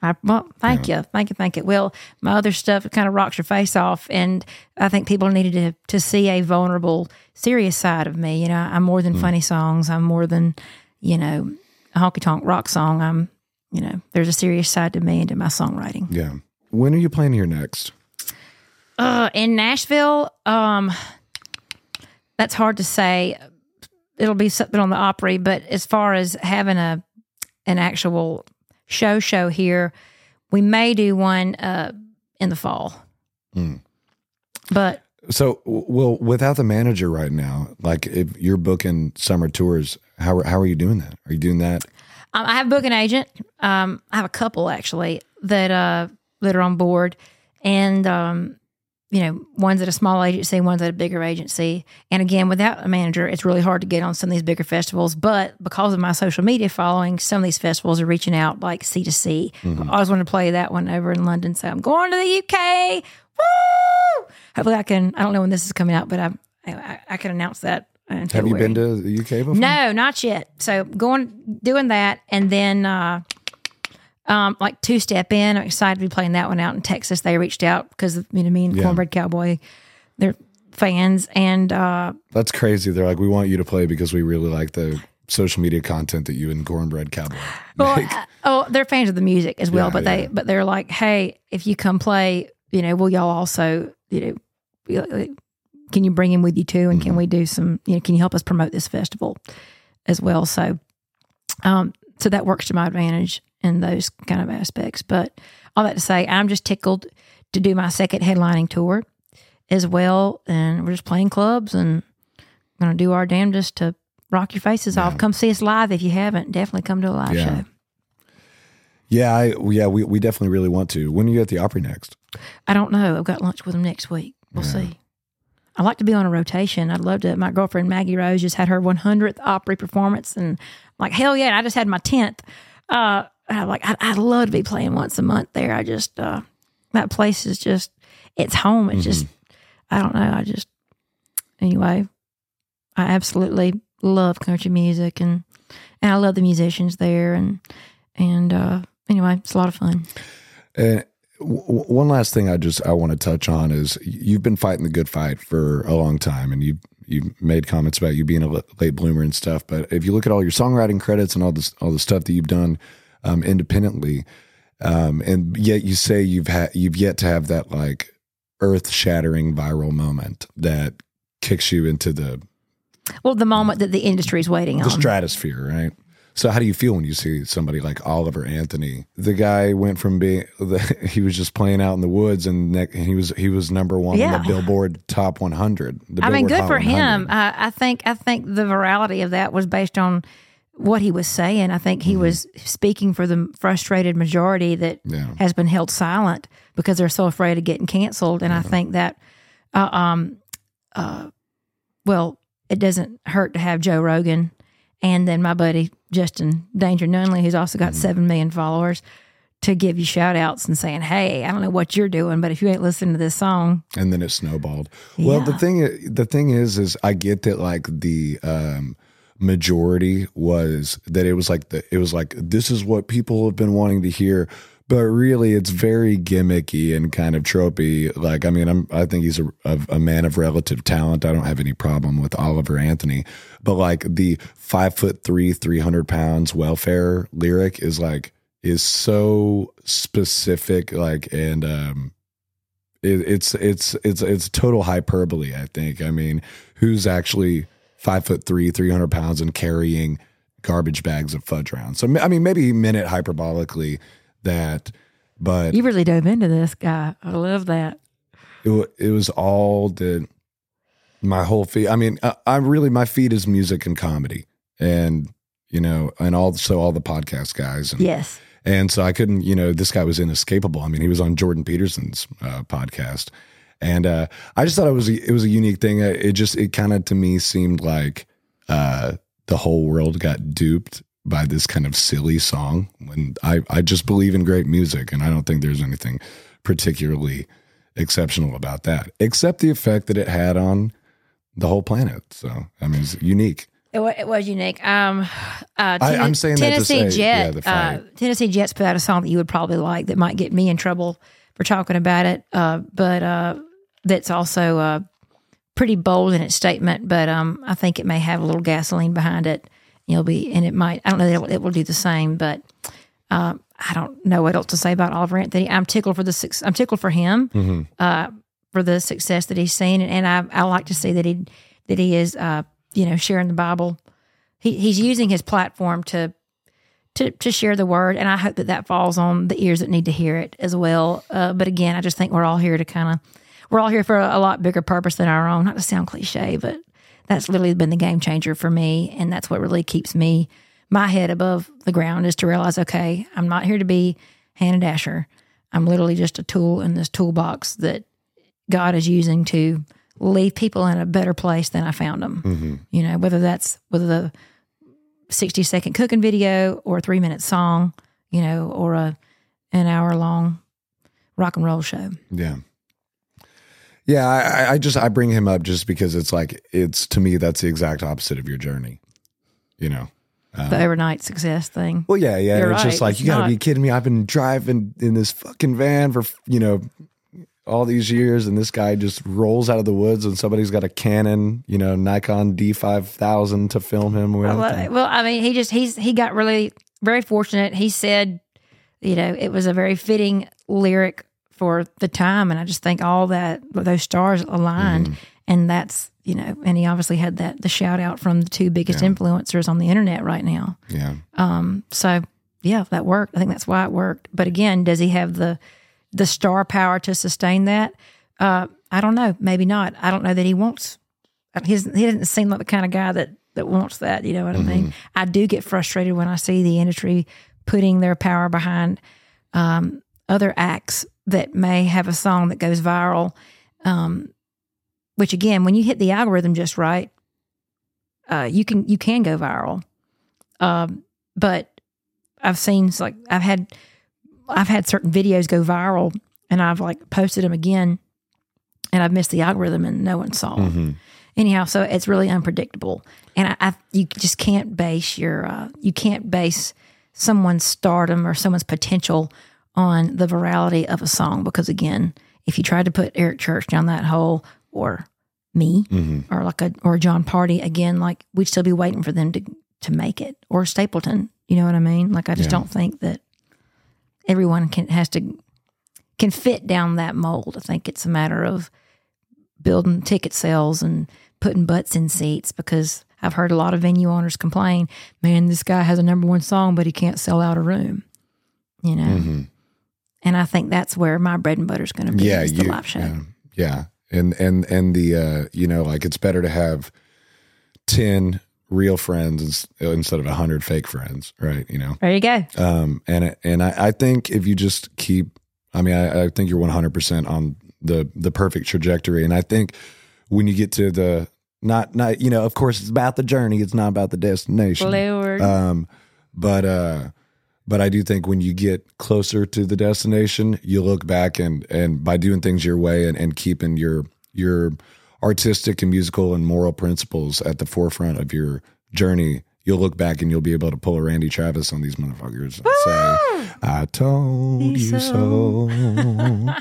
B: I, well, thank you, thank you, thank you. Well, my other stuff kind of rocks your face off, and I think people needed to to see a vulnerable, serious side of me. You know, I'm more than funny songs. I'm more than, you know, a honky tonk rock song. I'm, you know, there's a serious side to me and to my songwriting.
A: Yeah. When are you playing here next?
B: Uh, in Nashville, um, that's hard to say. It'll be something on the Opry, but as far as having a an actual show show here, we may do one uh, in the fall.
A: Mm.
B: But
A: So, well, without the manager right now, like if you're booking summer tours, how are, how are you doing that? Are you doing that?
B: um, I have a booking agent. Um, I have a couple actually that uh, that are on board, and um, you know, one's at a small agency, one's at a bigger agency. And again, without a manager, it's really hard to get on some of these bigger festivals. But because of my social media following, some of these festivals are reaching out like C2C. I always wanted to play that one over in London, so I'm going to the UK. Woo! Hopefully, I can. I don't know when this is coming out, but I I, I can announce that. in
A: Have you been to the UK before?
B: No, not yet. So going doing that, and then uh, um, like Two Step Inn. I'm excited to be playing that one out in Texas. They reached out because you know me and
A: Yeah.
B: Cornbread Cowboy, they're fans, and uh,
A: That's crazy. They're like, we want you to play because we really like the social media content that you and Cornbread Cowboy
B: well, uh, oh, they're fans of the music as well.
A: Yeah,
B: but
A: yeah.
B: they but they're like, hey, if you come play, you know, will y'all also you know. Can you bring him with you too? And
A: Mm-hmm.
B: can we do some? You know, can you help us promote this festival as well? So, um, so that works to my advantage in those kind of aspects. But all that to say, I'm just tickled to do my second headlining tour as well, and we're just playing clubs and going to do our damnedest to rock your faces off. Come see us live if you haven't. Definitely come to a live
A: Yeah.
B: show.
A: Yeah, I, yeah, we, we definitely really want to. When are you at the Opry next?
B: I don't know. I've got lunch with them next week. We'll see. I like to be on a rotation. I'd love to. My girlfriend Maggie Rose just had her 100th Opry performance, and I'm like hell yeah! I just had my 10th. Uh, I'm like I'd, I'd love to be playing once a month there. I just uh, that place is just it's home. It's just I don't know. I just anyway. I absolutely love country music, and and I love the musicians there, and and uh, anyway, it's a lot of fun.
A: And w- w- one last thing I just I want to touch on is you've been fighting the good fight for a long time, and you you made comments about you being a late bloomer and stuff. But if you look at all your songwriting credits and all this all the stuff that you've done um, independently, um, and yet you say you've had you've yet to have that like earth shattering viral moment that kicks you into the
B: Well, the moment that the industry is waiting
A: the
B: on.
A: The stratosphere, right? So how do you feel when you see somebody like Oliver Anthony? The guy went from being he was just playing out in the woods, and he was he was number one on the Billboard Top 100. The
B: I mean, good
A: Hot
B: for
A: 100.
B: him. Uh, I think I think the virality of that was based on what he was saying. I think he
A: Mm-hmm.
B: was speaking for the frustrated majority that
A: Yeah.
B: has been held silent because they're so afraid of getting canceled. And I think that, uh, um, uh, well, it doesn't hurt to have Joe Rogan and then my buddy Justin Danger Nunley, who's also
A: Mm-hmm.
B: got seven million followers. To give you shout outs and saying, Hey, I don't know what you're doing, but if you ain't listening to this song,
A: and then it snowballed. Well, the thing the thing is, is I get that like the um, majority was that it was like the it was like this is what people have been wanting to hear, but really it's very gimmicky and kind of tropey. Like I mean, I'm I think he's a, a, man of relative talent. I don't have any problem with Oliver Anthony, but like the five foot three, three hundred pounds welfare lyric is like is so specific, like and um it, it's it's it's it's total hyperbole. I think. I mean, who's actually five foot three, three hundred pounds, and carrying garbage bags of fudge around. So I mean, maybe he meant it hyperbolically that, but
B: you really dove into this guy. I love that.
A: it, it was all the my whole feed. I mean, I, I'm really my feed is music and comedy, and you know, and also all the podcast guys. And,
B: Yes.
A: And so I couldn't, you know, this guy was inescapable. I mean, he was on Jordan Peterson's uh, podcast, and uh, I just thought it was a, it was a unique thing. Uh, It just it kind of to me seemed like uh, the whole world got duped by this kind of silly song. When I I just believe in great music, and I don't think there's anything particularly exceptional about that, except the effect that it had on the whole planet. So I mean, it's unique.
B: It was, it was unique. Um, uh,
A: I-
B: Ten-
A: I'm saying that to
B: Tennessee
A: say,
B: Jet.
A: yeah,
B: uh. Tennessee Jets put out a song that you would probably like that might get me in trouble for talking about it. Uh, but uh, that's also uh, pretty bold in its statement. But um, I think it may have a little gasoline behind it. You'll be, and it might. I don't know that it will, it will do the same, but uh, I don't know what else to say about Oliver Anthony. I'm tickled for the I'm tickled for him uh, for the success that he's seen, and, and I I like to see that he that he is uh, you know sharing the Bible. He he's using his platform to to to share the word, and I hope that that falls on the ears that need to hear it as well. Uh, but again, I just think we're all here to kind of we're all here for a, a lot bigger purpose than our own. Not to sound cliche, but that's literally been the game changer for me, and that's what really keeps me my head above the ground is to realize, okay, I'm not here to be Hannah Dasher. I'm literally just a tool in this toolbox that God is using to leave people in a better place than I found them. Mm-hmm. You know, whether that's whether a 60 second cooking video or a three minute song, you know, or a an hour long rock and roll show.
A: Yeah. Yeah, I, I- just I bring him up just because it's like it's to me that's the exact opposite of your journey. You know.
B: the um, overnight success thing.
A: Well, yeah, yeah.
B: You're
A: it's just like
B: it's
A: you got to be kidding me. I've been driving in this fucking van for you know all these years, and this guy just rolls out of the woods, and somebody's got a Canon, you know, Nikon D five thousand to film him. With
B: Well, well, I mean, he just he's he got really very fortunate. He said, you know, it was a very fitting lyric for the time, and I just think all that those stars aligned, and that's you know, and he obviously had that the shout out from the two biggest influencers on the internet right now.
A: yeah,
B: Um, so yeah, that worked. I think that's why it worked. But again, does he have the the star power to sustain that? Uh, I don't know. Maybe not. I don't know that he wants. He doesn't seem like the kind of guy that that wants that. You know what I mean? I do get frustrated when I see the industry putting their power behind um, other acts that may have a song that goes viral. Um, which again, when you hit the algorithm just right, uh, you can you can go viral. Um, but I've seen like I've had I've had certain videos go viral, and I've like posted them again, and I've missed the algorithm, and no one saw them. Anyhow, so it's really unpredictable, and I, I you just can't base your uh, you can't base someone's stardom or someone's potential on the virality of a song because again, if you tried to put Eric Church down that hole or me or like a or Jon Pardi again, like we'd still be waiting for them to to make it or Stapleton. You know what I mean? Like I just
A: Yeah.
B: don't think that everyone can has to can fit down that mold. I think it's a matter of building ticket sales and putting butts in seats because I've heard a lot of venue owners complain, man, this guy has a number one song, but he can't sell out a room. You know?
A: Mm-hmm.
B: And I think that's where my bread and butter is going to be
A: yeah,
B: is the
A: you,
B: live show.
A: yeah, yeah, and and and the uh, you know, like it's better to have ten real friends instead of a hundred fake friends, right? You know,
B: There you go.
A: um, and and I, I think if you just keep, I mean, I, I think you're 100 percent on the the perfect trajectory, and I think when you get to the not not you know, of course, it's about the journey, it's not about the destination.
B: Lord.
A: Um, but uh, but I do think when you get closer to the destination, you look back and and by doing things your way and, and keeping your your artistic and musical and moral principles at the forefront of your journey, you'll look back and you'll be able to pull a Randy Travis on these motherfuckers and say, ah! "I told you so."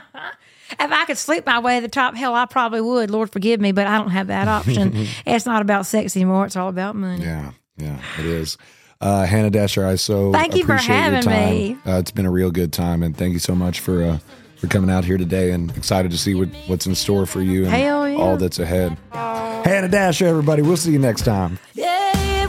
B: If I could sleep my way to the top, hell, I probably would. Lord forgive me, but I don't have that option. it's not about sex anymore. It's all about money.
A: Yeah, yeah, it is. Uh, Hannah Dasher, I so
B: Thank you for
A: appreciate your
B: having
A: time.
B: me.
A: Uh, it's been a real good time, and thank you so much for uh, for coming out here today. And excited to see what, what's in store for you and
B: Hell yeah.
A: all that's ahead. Hannah Dasher, everybody. We'll see you next time.
C: Yeah,